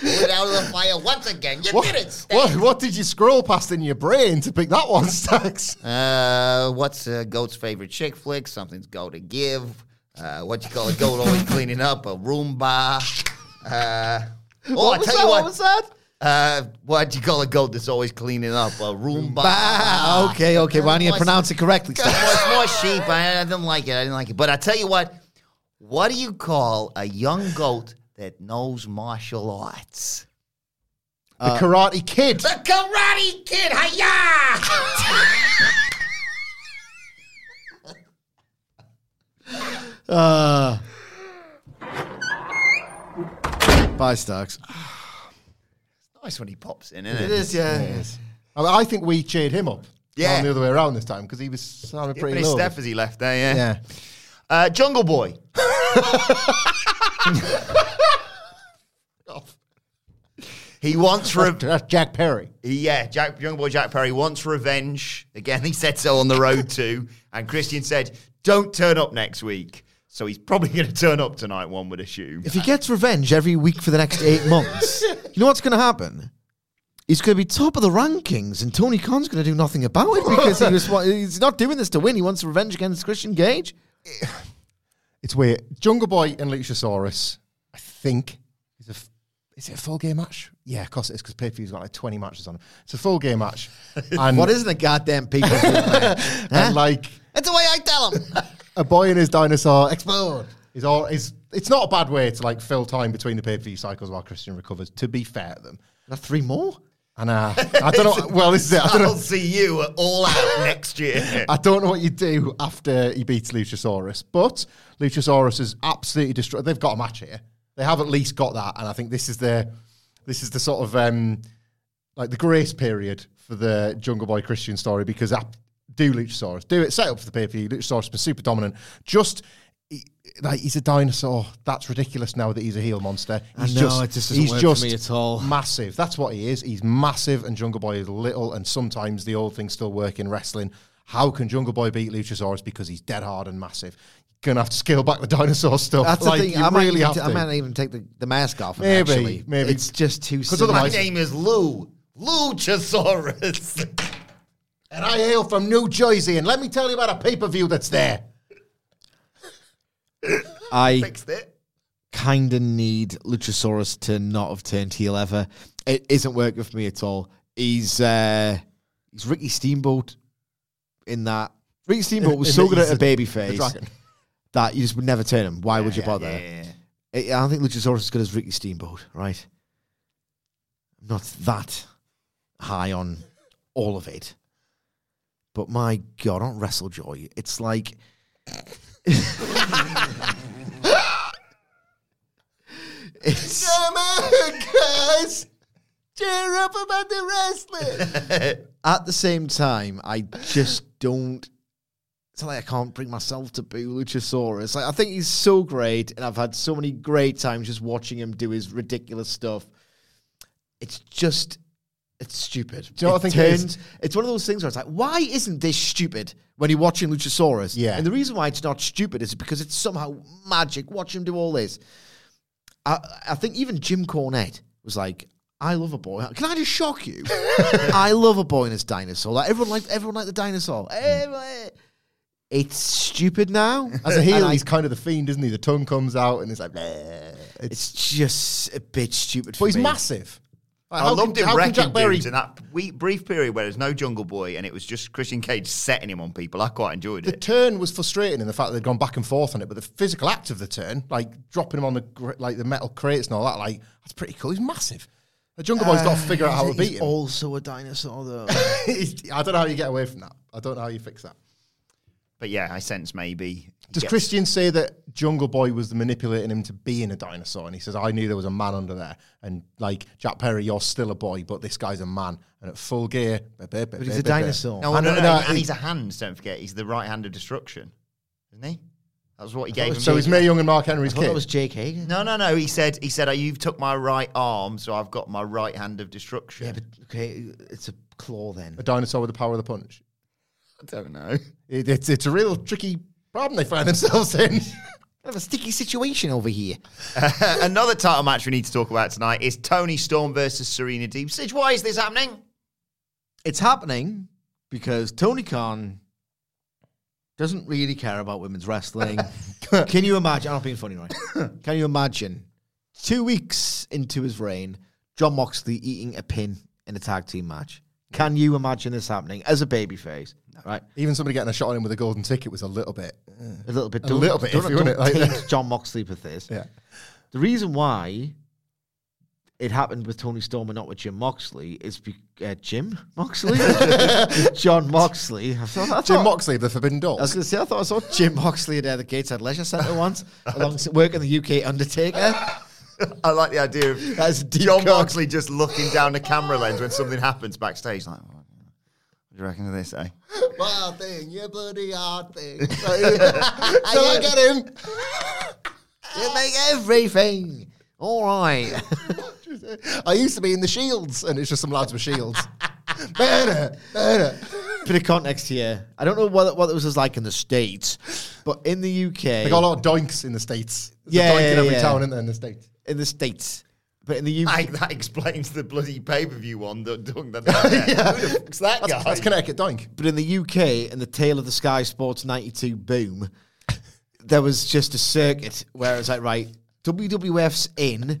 Pull it out of the fire once again. You
What,
did it, Stan.
what, what did you scroll past in your brain to pick that one, Stacks?
Uh, what's a goat's favorite chick flick? Something's go to give. Uh, what you call a goat always cleaning up? A Roomba. Uh, oh, I
was
tell
that?
you
What
what.
was that?
Uh, what do you call a goat that's always cleaning up? A Roomba.
Bah, okay, okay. Why don't you pronounce it correctly,
It's more, more sheep. I, I didn't like it. I didn't like it. But I tell you what. What do you call a young goat that knows martial arts?
The Karate Kid.
The Karate Kid. Hiya!
Uh, bye, Stacks.
Nice when he pops in, isn't it?
It is, yeah.
I, mean, I think we cheered him up.
Yeah.
Not the other way around this time because he was sounding
He
pretty
finished
low.
Steph as he left there, yeah.
Yeah.
Uh, Jungle Boy.
He wants re-
That's Jack Perry.
yeah, Jack young boy Jack Perry wants revenge. Again, he said so on the road too. And Christian said, "Don't turn up next week." So he's probably going to turn up tonight. One would assume.
If he gets revenge every week for the next eight months, you know what's going to happen? He's going to be top of the rankings, and Tony Khan's going to do nothing about it because he was, he's not doing this to win. He wants revenge against Christian Cage.
It's weird. Jungle Boy and Luchasaurus, I think, is a f- is it a full gear match? Yeah, of course it is because pay per view's got like twenty matches on it. It's a full gear match. And
What isn't a goddamn people? Huh?
and like
That's the way I tell him.
A boy and his dinosaur explode. Is all is it's not a bad way to like fill time between the pay per view cycles while Christian recovers. To be fair to them,
Not three more.
and uh, I don't know. Well, this is it. I don't
I'll
know.
see you at all out next year.
I don't know what you do after he beats Luchasaurus, but Luchasaurus is absolutely destroyed. They've got a match here. They have at least got that, and I think this is the this is the sort of um, like the grace period for the Jungle Boy Christian story because ap- do Luchasaurus do it set up for the pay per view. Luchasaurus has been super dominant. Just he- like he's a dinosaur. That's ridiculous now that he's a heel monster.
I
He's
know,
just,
it just doesn't
he's
work for
just
me at all.
massive. That's what he is. He's massive, and Jungle Boy is little. And sometimes the old things still work in wrestling. How can Jungle Boy beat Luchasaurus? Because he's dead hard and massive. You're gonna have to scale back the dinosaur stuff.
That's
like,
the thing.
You
I might,
really
even
have
t-
to.
I might even take the, the mask off.
Maybe,
actually.
maybe.
It's just too.
'Cause
silly.
My
otherwise-
name is Lou Luchasaurus.
and I hail from New Jersey, and let me tell you about a pay per view that's there.
I
Fixed it.
kind of need Luchasaurus to not have turned heel ever. It isn't working for me at all. He's uh, he's Ricky Steamboat in that. Ricky Steamboat was
In
so
that
good at
he's
a baby face that you just would never turn him. Why would you bother?
Yeah, yeah, yeah.
I I don't think Luchasaurus is good as Ricky Steamboat, right? Not that high on all of it. But my God, on WrestleJoy, it's like. it's,
guys, cheer up about the wrestling.
at the same time, I just don't. It's like I can't bring myself to boo Luchasaurus. Like I think he's so great, and I've had so many great times just watching him do his ridiculous stuff. It's just, it's stupid.
Do you know what I think it is?
turns- It's one of those things where it's like, why isn't this stupid when you're watching Luchasaurus?
Yeah.
and the reason why it's not stupid is because it's somehow magic. Watch him do all this. I, I think even Jim Cornette was like, "I love a boy." Can I just shock you? I love a boy and his dinosaur. Like everyone liked everyone liked the dinosaur. Everyone- It's stupid now.
As a heel,
And I-
he's kind of the fiend, isn't he? The tongue comes out, and it's like, "Bleh."
it's just a bit stupid.
but
for
he's
me.
massive. Like,
I
how
loved
can,
him
how
wrecking
Jack Perry
dudes in that wee, brief period where there's no Jungle Boy and it was just Christian Cage setting him on people. I quite enjoyed
The
it.
The turn was frustrating in the fact that they'd gone back and forth on it, but the physical act of the turn, like dropping him on the like the metal crates and all that, like that's pretty cool. He's massive. The Jungle Boy's got to figure out how to
uh,
beat him.
Also a dinosaur, though.
I don't know how you get away from that. I don't know how you fix that.
But yeah, I sense maybe.
Does
Yeah.
Christian say that Jungle Boy was the manipulating him to being a dinosaur? And he says, I knew there was a man under there. And like, Jack Perry, you're still a boy, but this guy's a man. And at full gear, but
But he's a dinosaur.
No,
I
no,
know-
no,
no,
and he's a hand. Don't forget, he's the right hand of destruction, isn't he? That was what he gave him.
So he's Mae Young and Mark Henry's
I thought
kid.
that was Jake Hagan.
No, no, no. He said, he said, oh, you've took my right arm, so I've got my right hand of destruction.
Yeah, but okay, it's a claw then.
a dinosaur with the power of the punch.
I don't know.
It, it's, it's a real tricky problem they find themselves in.
Kind of a sticky situation over here.
Another title match we need to talk about tonight is Toni Storm versus Serena Deeb. Sidge, why is this happening?
It's happening because Tony Khan doesn't really care about women's wrestling. Can you imagine? I'm not being funny, right? Can you imagine two weeks into his reign, Jon Moxley eating a pin in a tag team match? Can you imagine this happening as a babyface? Right,
Even somebody getting a shot on him with a golden ticket was a little bit.
a little bit,
A little bit, if
Don't,
you want
don't
it like.
Jon Moxley with this.
Yeah.
The reason why it happened with Toni Storm and not with Jim Moxley is be- uh, Jim Moxley, Jon Moxley. I thought, I
Jim Moxley, the Forbidden Door.
I was going to say, I thought I saw Jim Moxley at uh, the Gateshead Leisure Centre once, along working the UK Undertaker.
I like the idea of
That's deep
John
cut.
Moxley just looking down the camera lens when something happens backstage. Like, what do you reckon this, eh?
Wild thing, you bloody hard thing. so I get him?
You make everything all right.
I used to be in the Shields, and it's just some lads with shields. better, better.
Bit of context here. I don't know what what it was like in the states, but in the UK,
They got a lot of doinks in the states. There's
Yeah,
a doink in every
yeah.
town, isn't there, in the states?
in the states, but in the UK,
Like, that explains the bloody pay per view one that Dung that. yeah. Who the fuck's that
That's,
guy?
that's Connecticut doink.
but in the UK, in the tail of the Sky Sports '92 boom, there was just a circuit where it's like, right, WWF's in.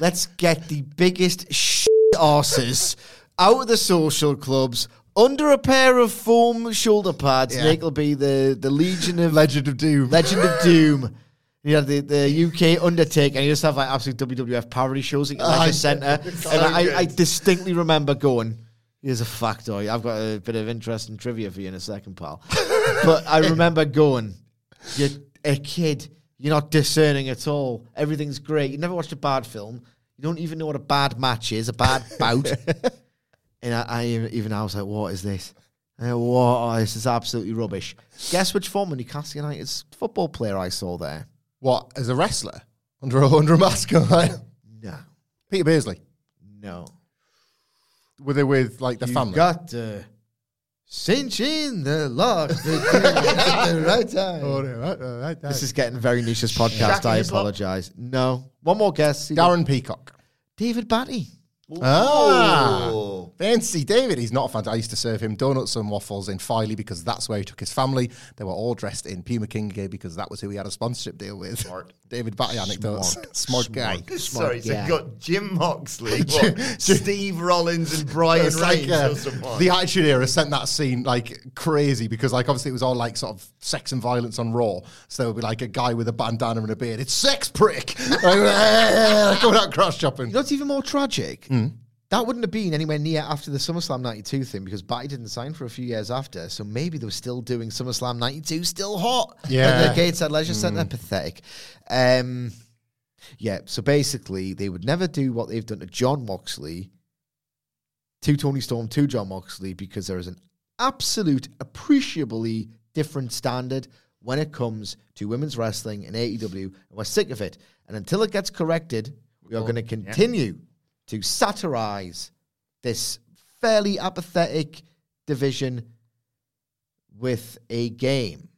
Let's get the biggest shit arses out of the social clubs under a pair of foam shoulder pads.
Yeah.
And it'll be the the Legion of
Legend of Doom.
Legend of Doom. You the, the UK Undertaker, and you just have like absolute WWF parody shows at your leisure centre. And I, I distinctly remember going, here's a factoid. I've got a bit of interesting trivia for you in a second, pal. but I remember going, you're a kid, you're not discerning at all. Everything's great. You never watched a bad film. You don't even know what a bad match is, a bad bout. and I, I even- even I was like, what is this? Uh, what? Oh, this is absolutely rubbish. Guess which former Newcastle United's football player I saw there?
What, as a wrestler? Under a, under a mask?
No.
Peter Beardsley.
No.
Were they with, like, the
you
family?
got to cinch in the lock at the right time.
Oh, no, right, right, right,
This is getting very niche's podcast.
Shaq
I apologize. No. One more guess.
Darren Peacock.
David Batty.
Ah,
Oh.
fancy David. He's not a fan. I used to serve him donuts and waffles in Filey because that's where he took his family. They were all dressed in Puma King gear because that was who he had a sponsorship deal with. Smart. David Batty anecdotes. Smart, guy.
Sorry, so
guy.
you got Jim Moxley, what, Steve Rollins, and Brian
It's like, uh, the Attitude Era sent that scene like crazy because like obviously it was all like sort of sex and violence on Raw. So there would be like a guy with a bandana and a beard. It's sex prick. like, going out cross shopping.
You know what's even more tragic? That wouldn't have been anywhere near after the SummerSlam 92 thing because Batty didn't sign for a few years after. So maybe they were still doing SummerSlam 92 still hot.
Yeah.
At the Gateshead Leisure Centre. Pathetic. Um, yeah, so basically they would never do what they've done to Jon Moxley, to Toni Storm, to Jon Moxley, because there is an absolute, appreciably different standard when it comes to women's wrestling in AEW. And we're sick of it. And until it gets corrected, we are going to continue to satirize this fairly apathetic division with a game.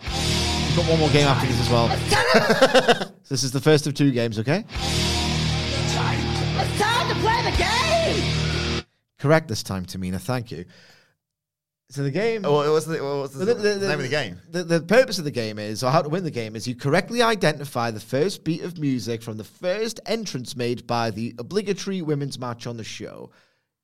We've got one more game after this as well. So this is the first of two games, okay?
It's time to play the game!
Correct this time, Tamina. Thank you. So the game.
Oh, what was the, the,
The, the- the-
name of the game?
The, the purpose of the game is, or how to win the game is, you correctly identify the first beat of music from the first entrance made by the obligatory women's match on the show.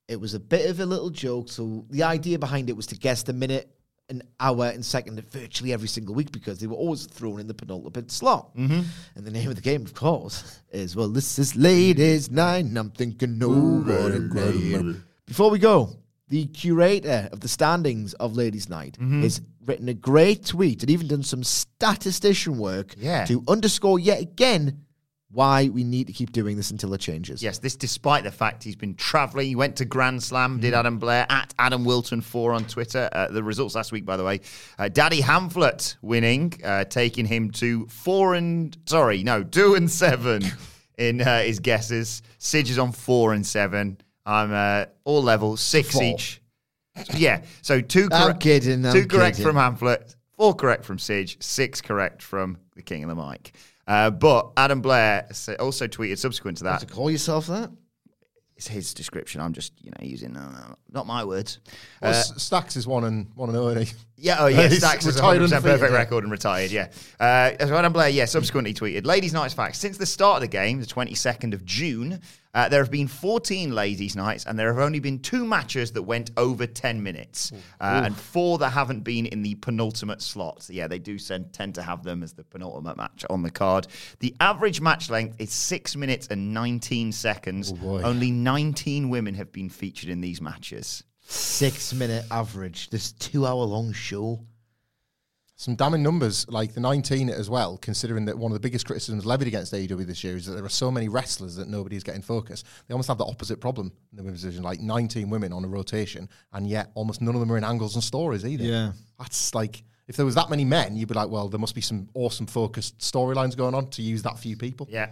It was a bit of a little joke. So the idea behind it was to guess the minute, an hour, and second of virtually every single week because they were always thrown in the penultimate slot. Mm-hmm. And the name of the game, of course, is well, this is ladies' night. I'm thinking late. Before we go, the curator of the standings of Ladies' Night has written a great tweet and even done some statistician work
Yeah.
to underscore yet again why we need to keep doing this until it changes.
Yes, this despite the fact he's been travelling. He went to Grand Slam, did Adam Blair at Adam Wilton 4 on Twitter. Uh, the results last week, by the way. Uh, Daddy Hamflett winning, uh, taking him to 4 and, sorry, no, 2 and 7 in uh, his guesses. Sidge is on 4 and 7. I'm uh, all levels, 6
Four.
each. Yeah, so two
I'm
correct,
kidding, I'm
two correct
kidding.
from Hamflett, four correct from Sidge, six correct from the King of the Mic. Uh, but Adam Blair also tweeted subsequent to that
To call yourself that?
it's his description. I'm just, you know, using no, no, not my words.
Well,
Uh,
Stacks is one and one and only.
yeah, oh yeah, Stacks is
retired
100%
undefeated,
perfect
yeah.
record and retired. Yeah. Uh, so Adam Blair, yeah, subsequently tweeted, "Ladies' Nights facts. Since the start of the game, the 22nd of June, uh, there have been 14 Ladies' Nights, and there have only been two matches that went over 10 minutes, uh, and four that haven't been in the penultimate slot. So, yeah, they do send, tend to have them as the penultimate match on the card. The average match length is six minutes and 19 seconds. only 19 women have been featured in these matches."
Six minute average. This two hour long show.
Some damning numbers, like the 19 as well, considering that one of the biggest criticisms levied against AEW this year is that there are so many wrestlers that nobody is getting focus. They almost have the opposite problem in the women's division, like 19 women on a rotation, and yet almost none of them are in angles and stories either.
Yeah.
That's like, if there was that many men, you'd be like, well, there must be some awesome focused storylines going on to use that few people.
Yeah.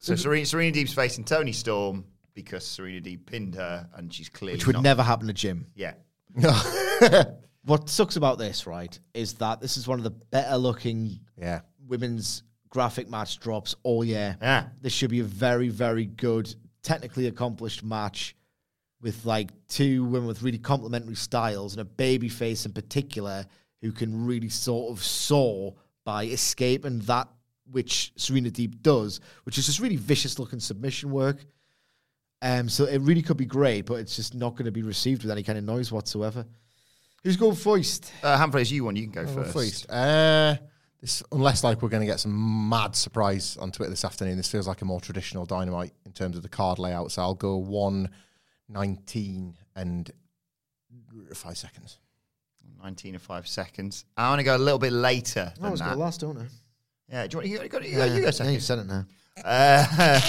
So Serena, Serena Deeb's facing Toni Storm because Serena Deeb pinned her, and she's clearly
which would
not-
never happen to Jim.
Yeah,
What sucks about this, right, is that this is one of the better looking
Yeah.
women's graphic match drops all year.
Yeah.
This should be a very, very good, technically accomplished match with like two women with really complementary styles and a baby face in particular who can really sort of soar by escaping that which Serena Deeb does, which is just really vicious looking submission work. Um, so it really could be great, but it's just not going to be received with any kind of noise whatsoever. Who's going first?
uh, Hamfrey, you one. You can go
Well,
first.
first. Uh, this, unless like we're going to get some mad surprise on Twitter this afternoon, this feels like a more traditional dynamite in terms of the card layout. So I'll go one nineteen and five seconds.
Nineteen and five seconds. I want to go a little bit later
I was
that.
going last, don't I?
Yeah, do you want you got, you got, you go second.
you said it now.
Uh,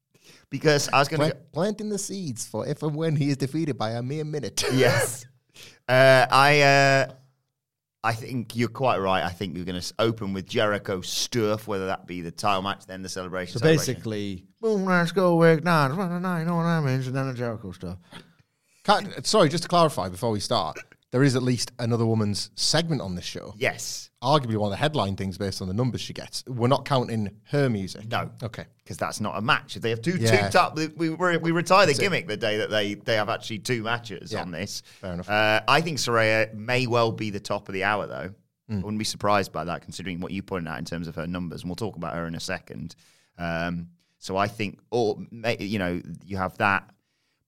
because I was going to.
Plant, planting the seeds for if and when he is defeated by a mere minute.
Yes. Uh, I uh, I think you're quite right. I think you're going to open with Jericho Sturf, whether that be the title match, then the celebration.
So
celebration.
basically, boom, let's go, week nine, nine, you know what that means, and then the Jericho stuff.
Can't- sorry, just to clarify before we start, there is at least another woman's segment on this show.
yes,
Arguably one of the headline things based on the numbers she gets. We're not counting her music.
no,
Okay.
because that's not a match. If they have two,
Yeah.
two top, we we, we retire the
it.
gimmick the day that they they have actually two matches
Yeah.
on this.
Fair enough.
Uh, I think Saraya may well be the top of the hour, though.
Hmm.
I wouldn't be surprised by that, considering what you pointed out in terms of her numbers, and we'll talk about her in a second. Um, so I think, or you know, you have that,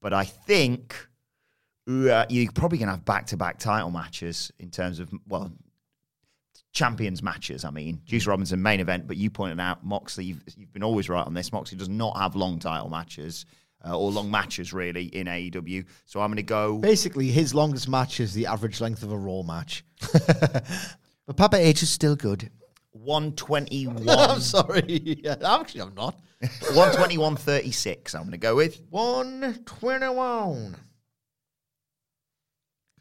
but I think you're probably going to have back-to-back title matches in terms of well, champions matches. I mean, Juice Robinson main event, but you pointed out Moxley. You've, you've been always right on this. Moxley does not have long title matches. Uh, or long matches really in AEW, so I'm going to go.
Basically, his longest match is the average length of a Raw match. but Papa H is still good.
121.
I'm sorry. Yeah, actually, I'm not.
121 36. I'm going to go with
121.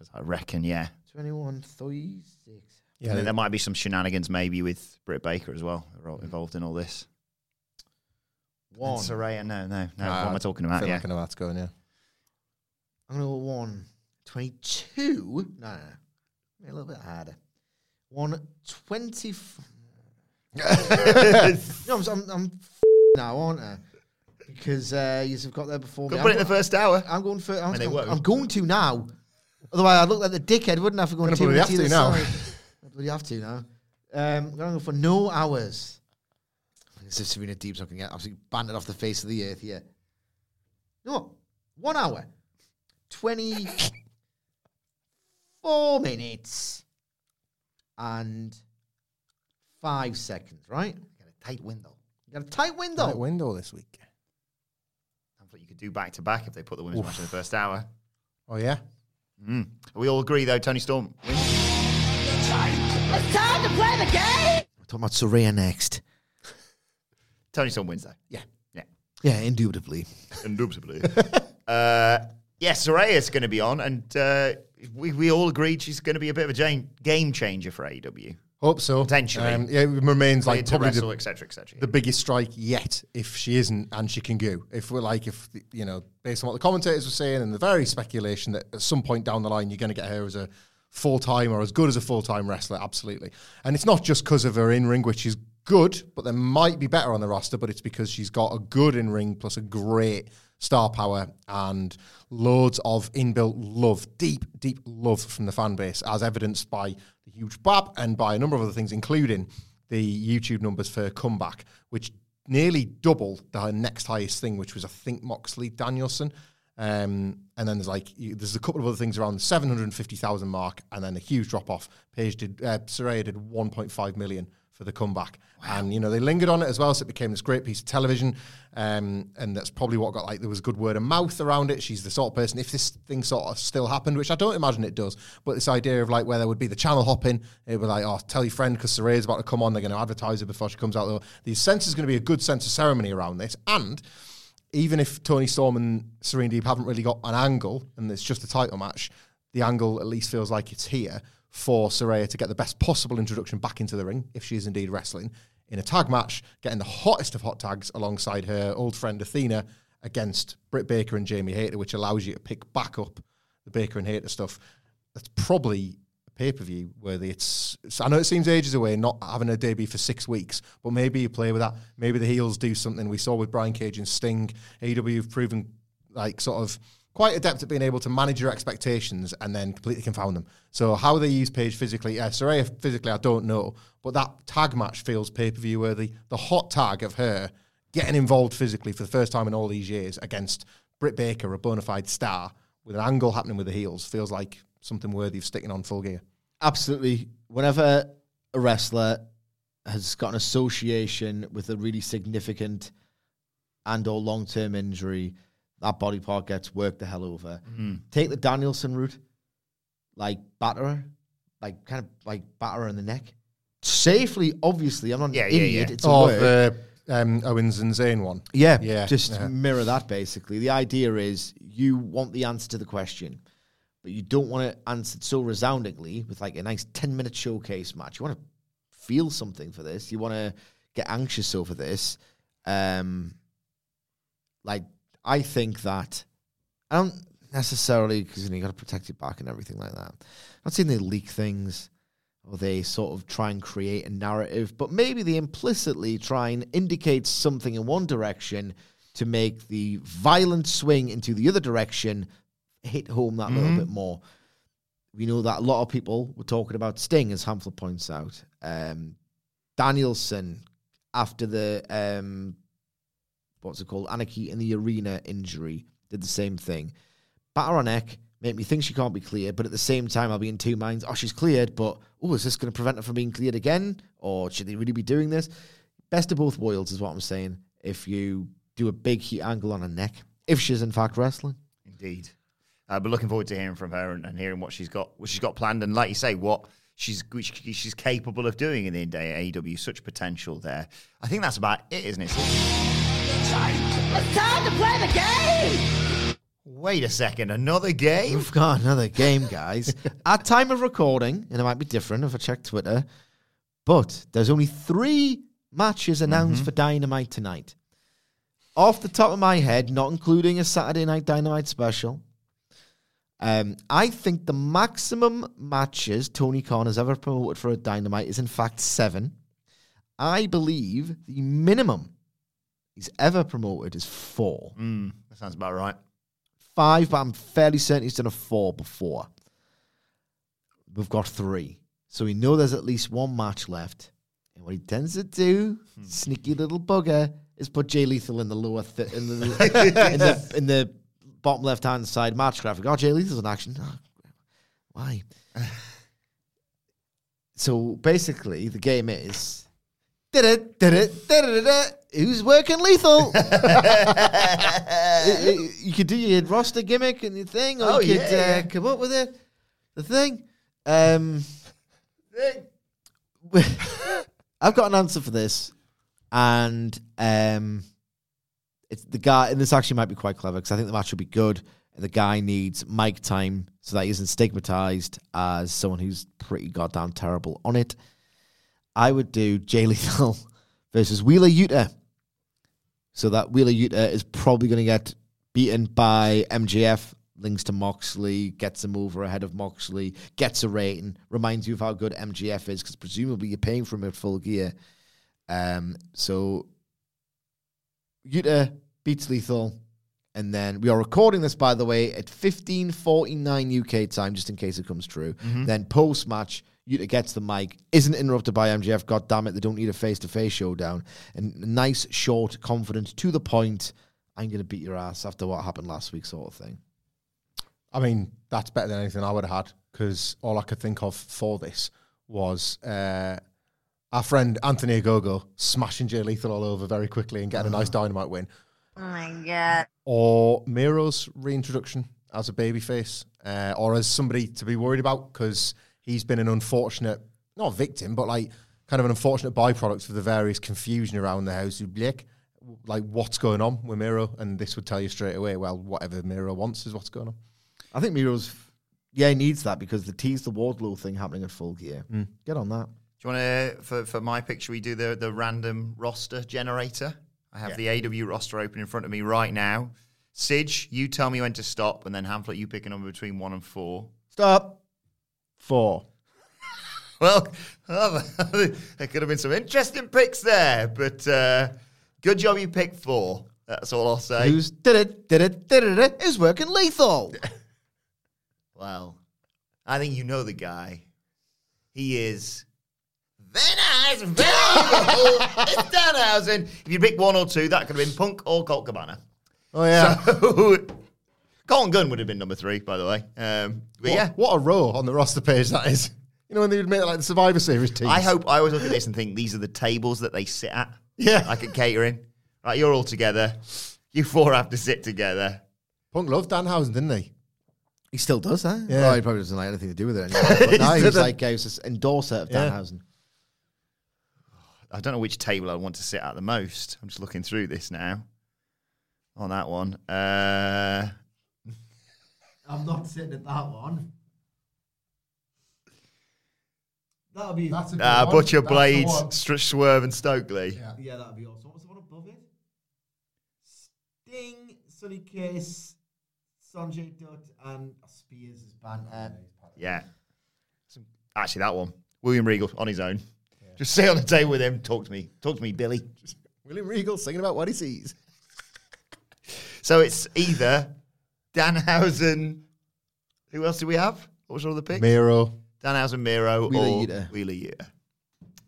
Because I reckon, yeah.
21, 36.
Yeah,
and then there might be some shenanigans maybe with Britt Baker as well. Involved in all this.
One.
And Saraya, no, no, no.
Ah,
what am I talking
I
about?
feel
Yeah.
like I know how that's going, yeah.
I'm going to go 1, 22. No, no, no. A little bit harder. 120. no, I'm, I'm, I'm now, aren't I? Because uh, you've got there before
Go
me.
put it
I'm
in the first hour.
I'm going for. I'm, I'm. I'm going to now. Otherwise, I'd look like the dickhead, wouldn't I? For going
Gonna
two
bloody
minutes
have to now.
I bloody have to now. Um, I'm going to go for no hours. This is Serena Deeb's not going to get absolutely banded off the face of the earth here. No, one hour, twenty-four minutes, and five seconds. Right?
Got a tight window.
You got a tight window.
Tight window this week.
I thought you could do back to back if they put the women's match in the first hour.
Oh, yeah?
Mm. We all agree though. Toni Storm wins.
We're talking about Saraya next.
Toni Storm wins though.
Yeah.
Yeah.
Yeah, indubitably.
Indubitably. uh, yes, Saraya's going to be on, and uh, we, we all agreed she's going to be a bit of a jam- game changer for AEW.
Hope so.
Potentially.
Um, yeah, it remains
Like
probably
wrestle,
the,
etc., etc.
the biggest strike yet if she isn't and she can go. If we're like, if, you know, based on what the commentators were saying and the very speculation that at some point down the line you're going to get her as a full time or as good as a full time wrestler, absolutely. And it's not just because of her in ring, which is good, but there might be better on the roster, but it's because she's got a good in ring plus a great star power and loads of inbuilt love, deep, deep love from the fan base, as evidenced by the huge bab and by a number of other things, including the YouTube numbers for comeback, which nearly doubled the next highest thing, which was I think Moxley Danielson. Um, and then there's like there's a couple of other things around the 750,000 mark, and then a huge drop off. Page did uh, Saraya did 1.5 million for the comeback, and you know they lingered on it as well, so it became this great piece of television. Um, and that's probably what got like there was good word of mouth around it. She's the sort of person if this thing sort of still happened, which I don't imagine it does, but this idea of like where there would be the channel hopping, it would be like oh tell your friend because Saraya's about to come on, they're going to advertise her before she comes out. The sense is going to be a good sense of ceremony around this, and even if Toni Storm and Serena Deeb haven't really got an angle and it's just a title match, the angle at least feels like it's here for Saraya to get the best possible introduction back into the ring, if she is indeed wrestling, in a tag match, getting the hottest of hot tags alongside her old friend Athena against Britt Baker and Jamie Hayter, which allows you to pick back up the Baker and Hayter stuff. That's probably a pay per view worthy. It's, it's- I know it seems ages away, not having a debut for six weeks, but maybe you play with that. Maybe the heels do something. We saw with Brian Cage and Sting. AEW have proven like sort of quite adept at being able to manage your expectations and then completely confound them. So how they use Page physically, uh, Saraya physically, I don't know, but that tag match feels pay per view worthy. The hot tag of her getting involved physically for the first time in all these years against Britt Baker, a bona fide star, with an angle happening with the heels, feels like something worthy of sticking on full gear.
Absolutely. Whenever a wrestler has got an association with a really significant and or long term injury, that body part gets worked the hell over. Take the Danielson route, like batter her, like kind of like batter her in the neck. Safely, obviously. I'm not an
Yeah, yeah,
idiot.
yeah.
It's a
Oh,
word.
the um, Owens and Zayn one.
Yeah,
Yeah,
Just
yeah.
mirror that basically. The idea is you want the answer to the question, but you don't want it answered so resoundingly with like a nice 10 minute showcase match. You want to feel something for this. You want to get anxious over this. Um, like, I think that I don't necessarily, because you, know, you got to protect your back and everything like that. I'm not saying they leak things or they sort of try and create a narrative, but maybe they implicitly try and indicate something in one direction to make the violent swing into the other direction hit home that little bit more. We know that a lot of people were talking about Sting, as Hamflett points out. Um, Danielson, after the um, what's it called, Anarchy in the Arena injury, did the same thing. Batter on neck, make me think she can't be cleared, but at the same time, I'll be in two minds. Oh, she's cleared, but oh, is this going to prevent her from being cleared again? Or should they really be doing this? Best of both worlds is what I'm saying. If you do a big heat angle on her neck, if she's in fact wrestling.
Indeed. Uh, but looking forward to hearing from her and, and hearing what she's got, what she's got planned, and like you say, what she's she's capable of doing in the day at AEW. Such potential there. I think that's about it, isn't it?
It's time to play the game!
Wait a second, another game?
We've got another game, guys. At time of recording, and it might be different if I check Twitter, but there's only three matches announced for Dynamite tonight. Off the top of my head, not including a Saturday Night Dynamite special, um, I think the maximum matches Tony Khan has ever promoted for a Dynamite is in fact seven. I believe the minimum he's ever promoted is four
Mm, that sounds about right.
five, but I'm fairly certain he's done a four before. We've got three. So we know there's at least one match left. And what he tends to do, sneaky little bugger, is put Jay Lethal in the lower th- in the in the in the bottom left hand side match graphic. Oh, Jay Lethal's in action. Oh, why? so basically, the game is. Did it? Did it? Did it? Who's working lethal? It- it- you could do your roster gimmick and your thing, or
Oh,
you could
yeah,
uh, come up with it. The thing. Um, I've got an answer for this, and um, it's the guy. And this actually might be quite clever because I think the match will be good. And the guy needs mic time so that he isn't stigmatized as someone who's pretty goddamn terrible on it. I would do Jay Lethal versus Wheeler Yuta. So that Wheeler Yuta is probably going to get beaten by MJF, links to Moxley, gets him over ahead of Moxley, gets a rating, reminds you of how good MJF is because presumably you're paying for him at full gear. Um, so Yuta beats Lethal. And then we are recording this, by the way, at 15.49 UK time, just in case it comes true. Then post match, Yuta gets the mic, isn't interrupted by MJF. God damn it, they don't need a face to face showdown. And nice, short, confident, to the point, I'm going to beat your ass after what happened last week, sort of thing.
I mean, that's better than anything I would have had because all I could think of for this was uh, our friend Anthony Ogogo smashing Jay Lethal all over very quickly and getting a nice dynamite win,
Oh my god.
or Miro's reintroduction as a babyface, uh, or as somebody to be worried about because he's been an unfortunate, not victim, but like kind of an unfortunate byproduct of the various confusion around the house of Black. Like, what's going on with Miro? And this would tell you straight away, well, whatever Miro wants is what's going on.
I think Miro's, yeah, he needs that because the tease the Wardlow thing happening at full gear. Mm. Get on that.
Do you want to, for, for my picture, we do the, the random roster generator? I have the AEW roster open in front of me right now. Sidge, you tell me when to stop, and then Hamflett, you pick a number between one and four.
Stop. Four.
Well, there could have been some interesting picks there, but uh, good job you picked four. That's all I'll say.
Who's did it? Did it? Did it? Is working lethal.
Well, I think you know the guy. He is Van Halen. it's Danhausen. If you pick one or two, that could have been Punk or Colt Cabana.
Oh yeah.
So, Colten Gunn would have been number three, by the way. Um, but
what,
yeah,
what a row on the roster page that is. You know when they would make like the Survivor Series teams.
I hope I always look at this and think these are the tables that they sit at.
Yeah.
like at catering. Right, you're all together. You four have to sit together.
Punk loved Danhausen, didn't he?
He still does, huh?
Yeah.
Well, he probably doesn't like anything to do with it anymore. But now he's like he's an endorser of
Yeah.
Danhausen.
I don't know which table I want to sit at the most. I'm just looking through this now. On that one. Uh,
I'm not sitting at that one. That'll be
That's a good
uh, Butcher Blades, Str- Swerve, and Stokely.
Yeah.
yeah, that'll be awesome. What was the one above it? Sting, Sonny Kiss, Sonjay Dutt, and Spears' band. Uh,
Yeah. Some- Actually, that one. William Regal on his own. Just sit on the table with him. Talk to me. Talk to me, Billy.
William Regal singing about what he sees.
So it's either Danhausen. Who else do we have? What was all the picks?
Miro.
Danhausen, Miro,
Wheeler
or
Yuta.
Wheeler Yuta.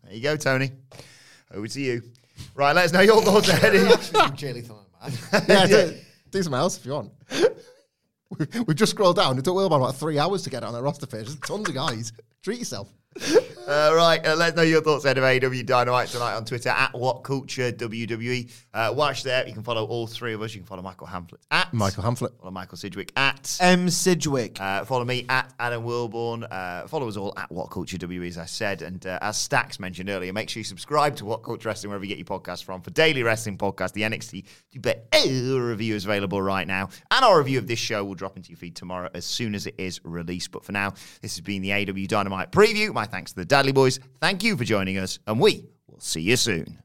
There you go, Tony. Over to you. Right, let us know your thoughts ahead. of-
Jay man.
Yeah, do, do something else if you want. we, we've just scrolled down. It took Wilbur about three hours to get on that roster page. There's tons of guys. Treat yourself.
Uh, right, uh, let us know your thoughts ahead of AEW Dynamite tonight on Twitter at What Culture WWE. Uh, watch there. You can follow all three of us. You can follow Michael Hamflett at
Michael Hamflett.
Follow Michael Sidgwick at
M. Sidgwick.
Uh, follow me at Adam Wilborn. Uh, follow us all at What Culture WWE, as I said. And uh, as Stacks mentioned earlier, make sure you subscribe to What Culture Wrestling wherever you get your podcasts from. For daily wrestling podcast, the NXT You Bet uh, review is available right now. And our review of this show will drop into your feed tomorrow as soon as it is released. But for now, this has been the AEW Dynamite preview. My thanks to the Dudley Boys. Thank you for joining us, and we will see you soon.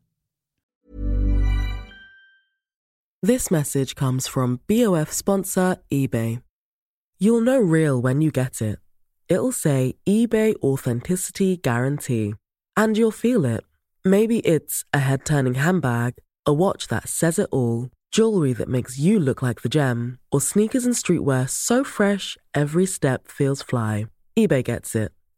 This message comes from BOF sponsor eBay. You'll know real when you get it. It'll say eBay Authenticity Guarantee. And you'll feel it. Maybe it's a head turning handbag, a watch that says it all, jewelry that makes you look like the gem, or sneakers and streetwear so fresh every step feels fly. eBay gets it.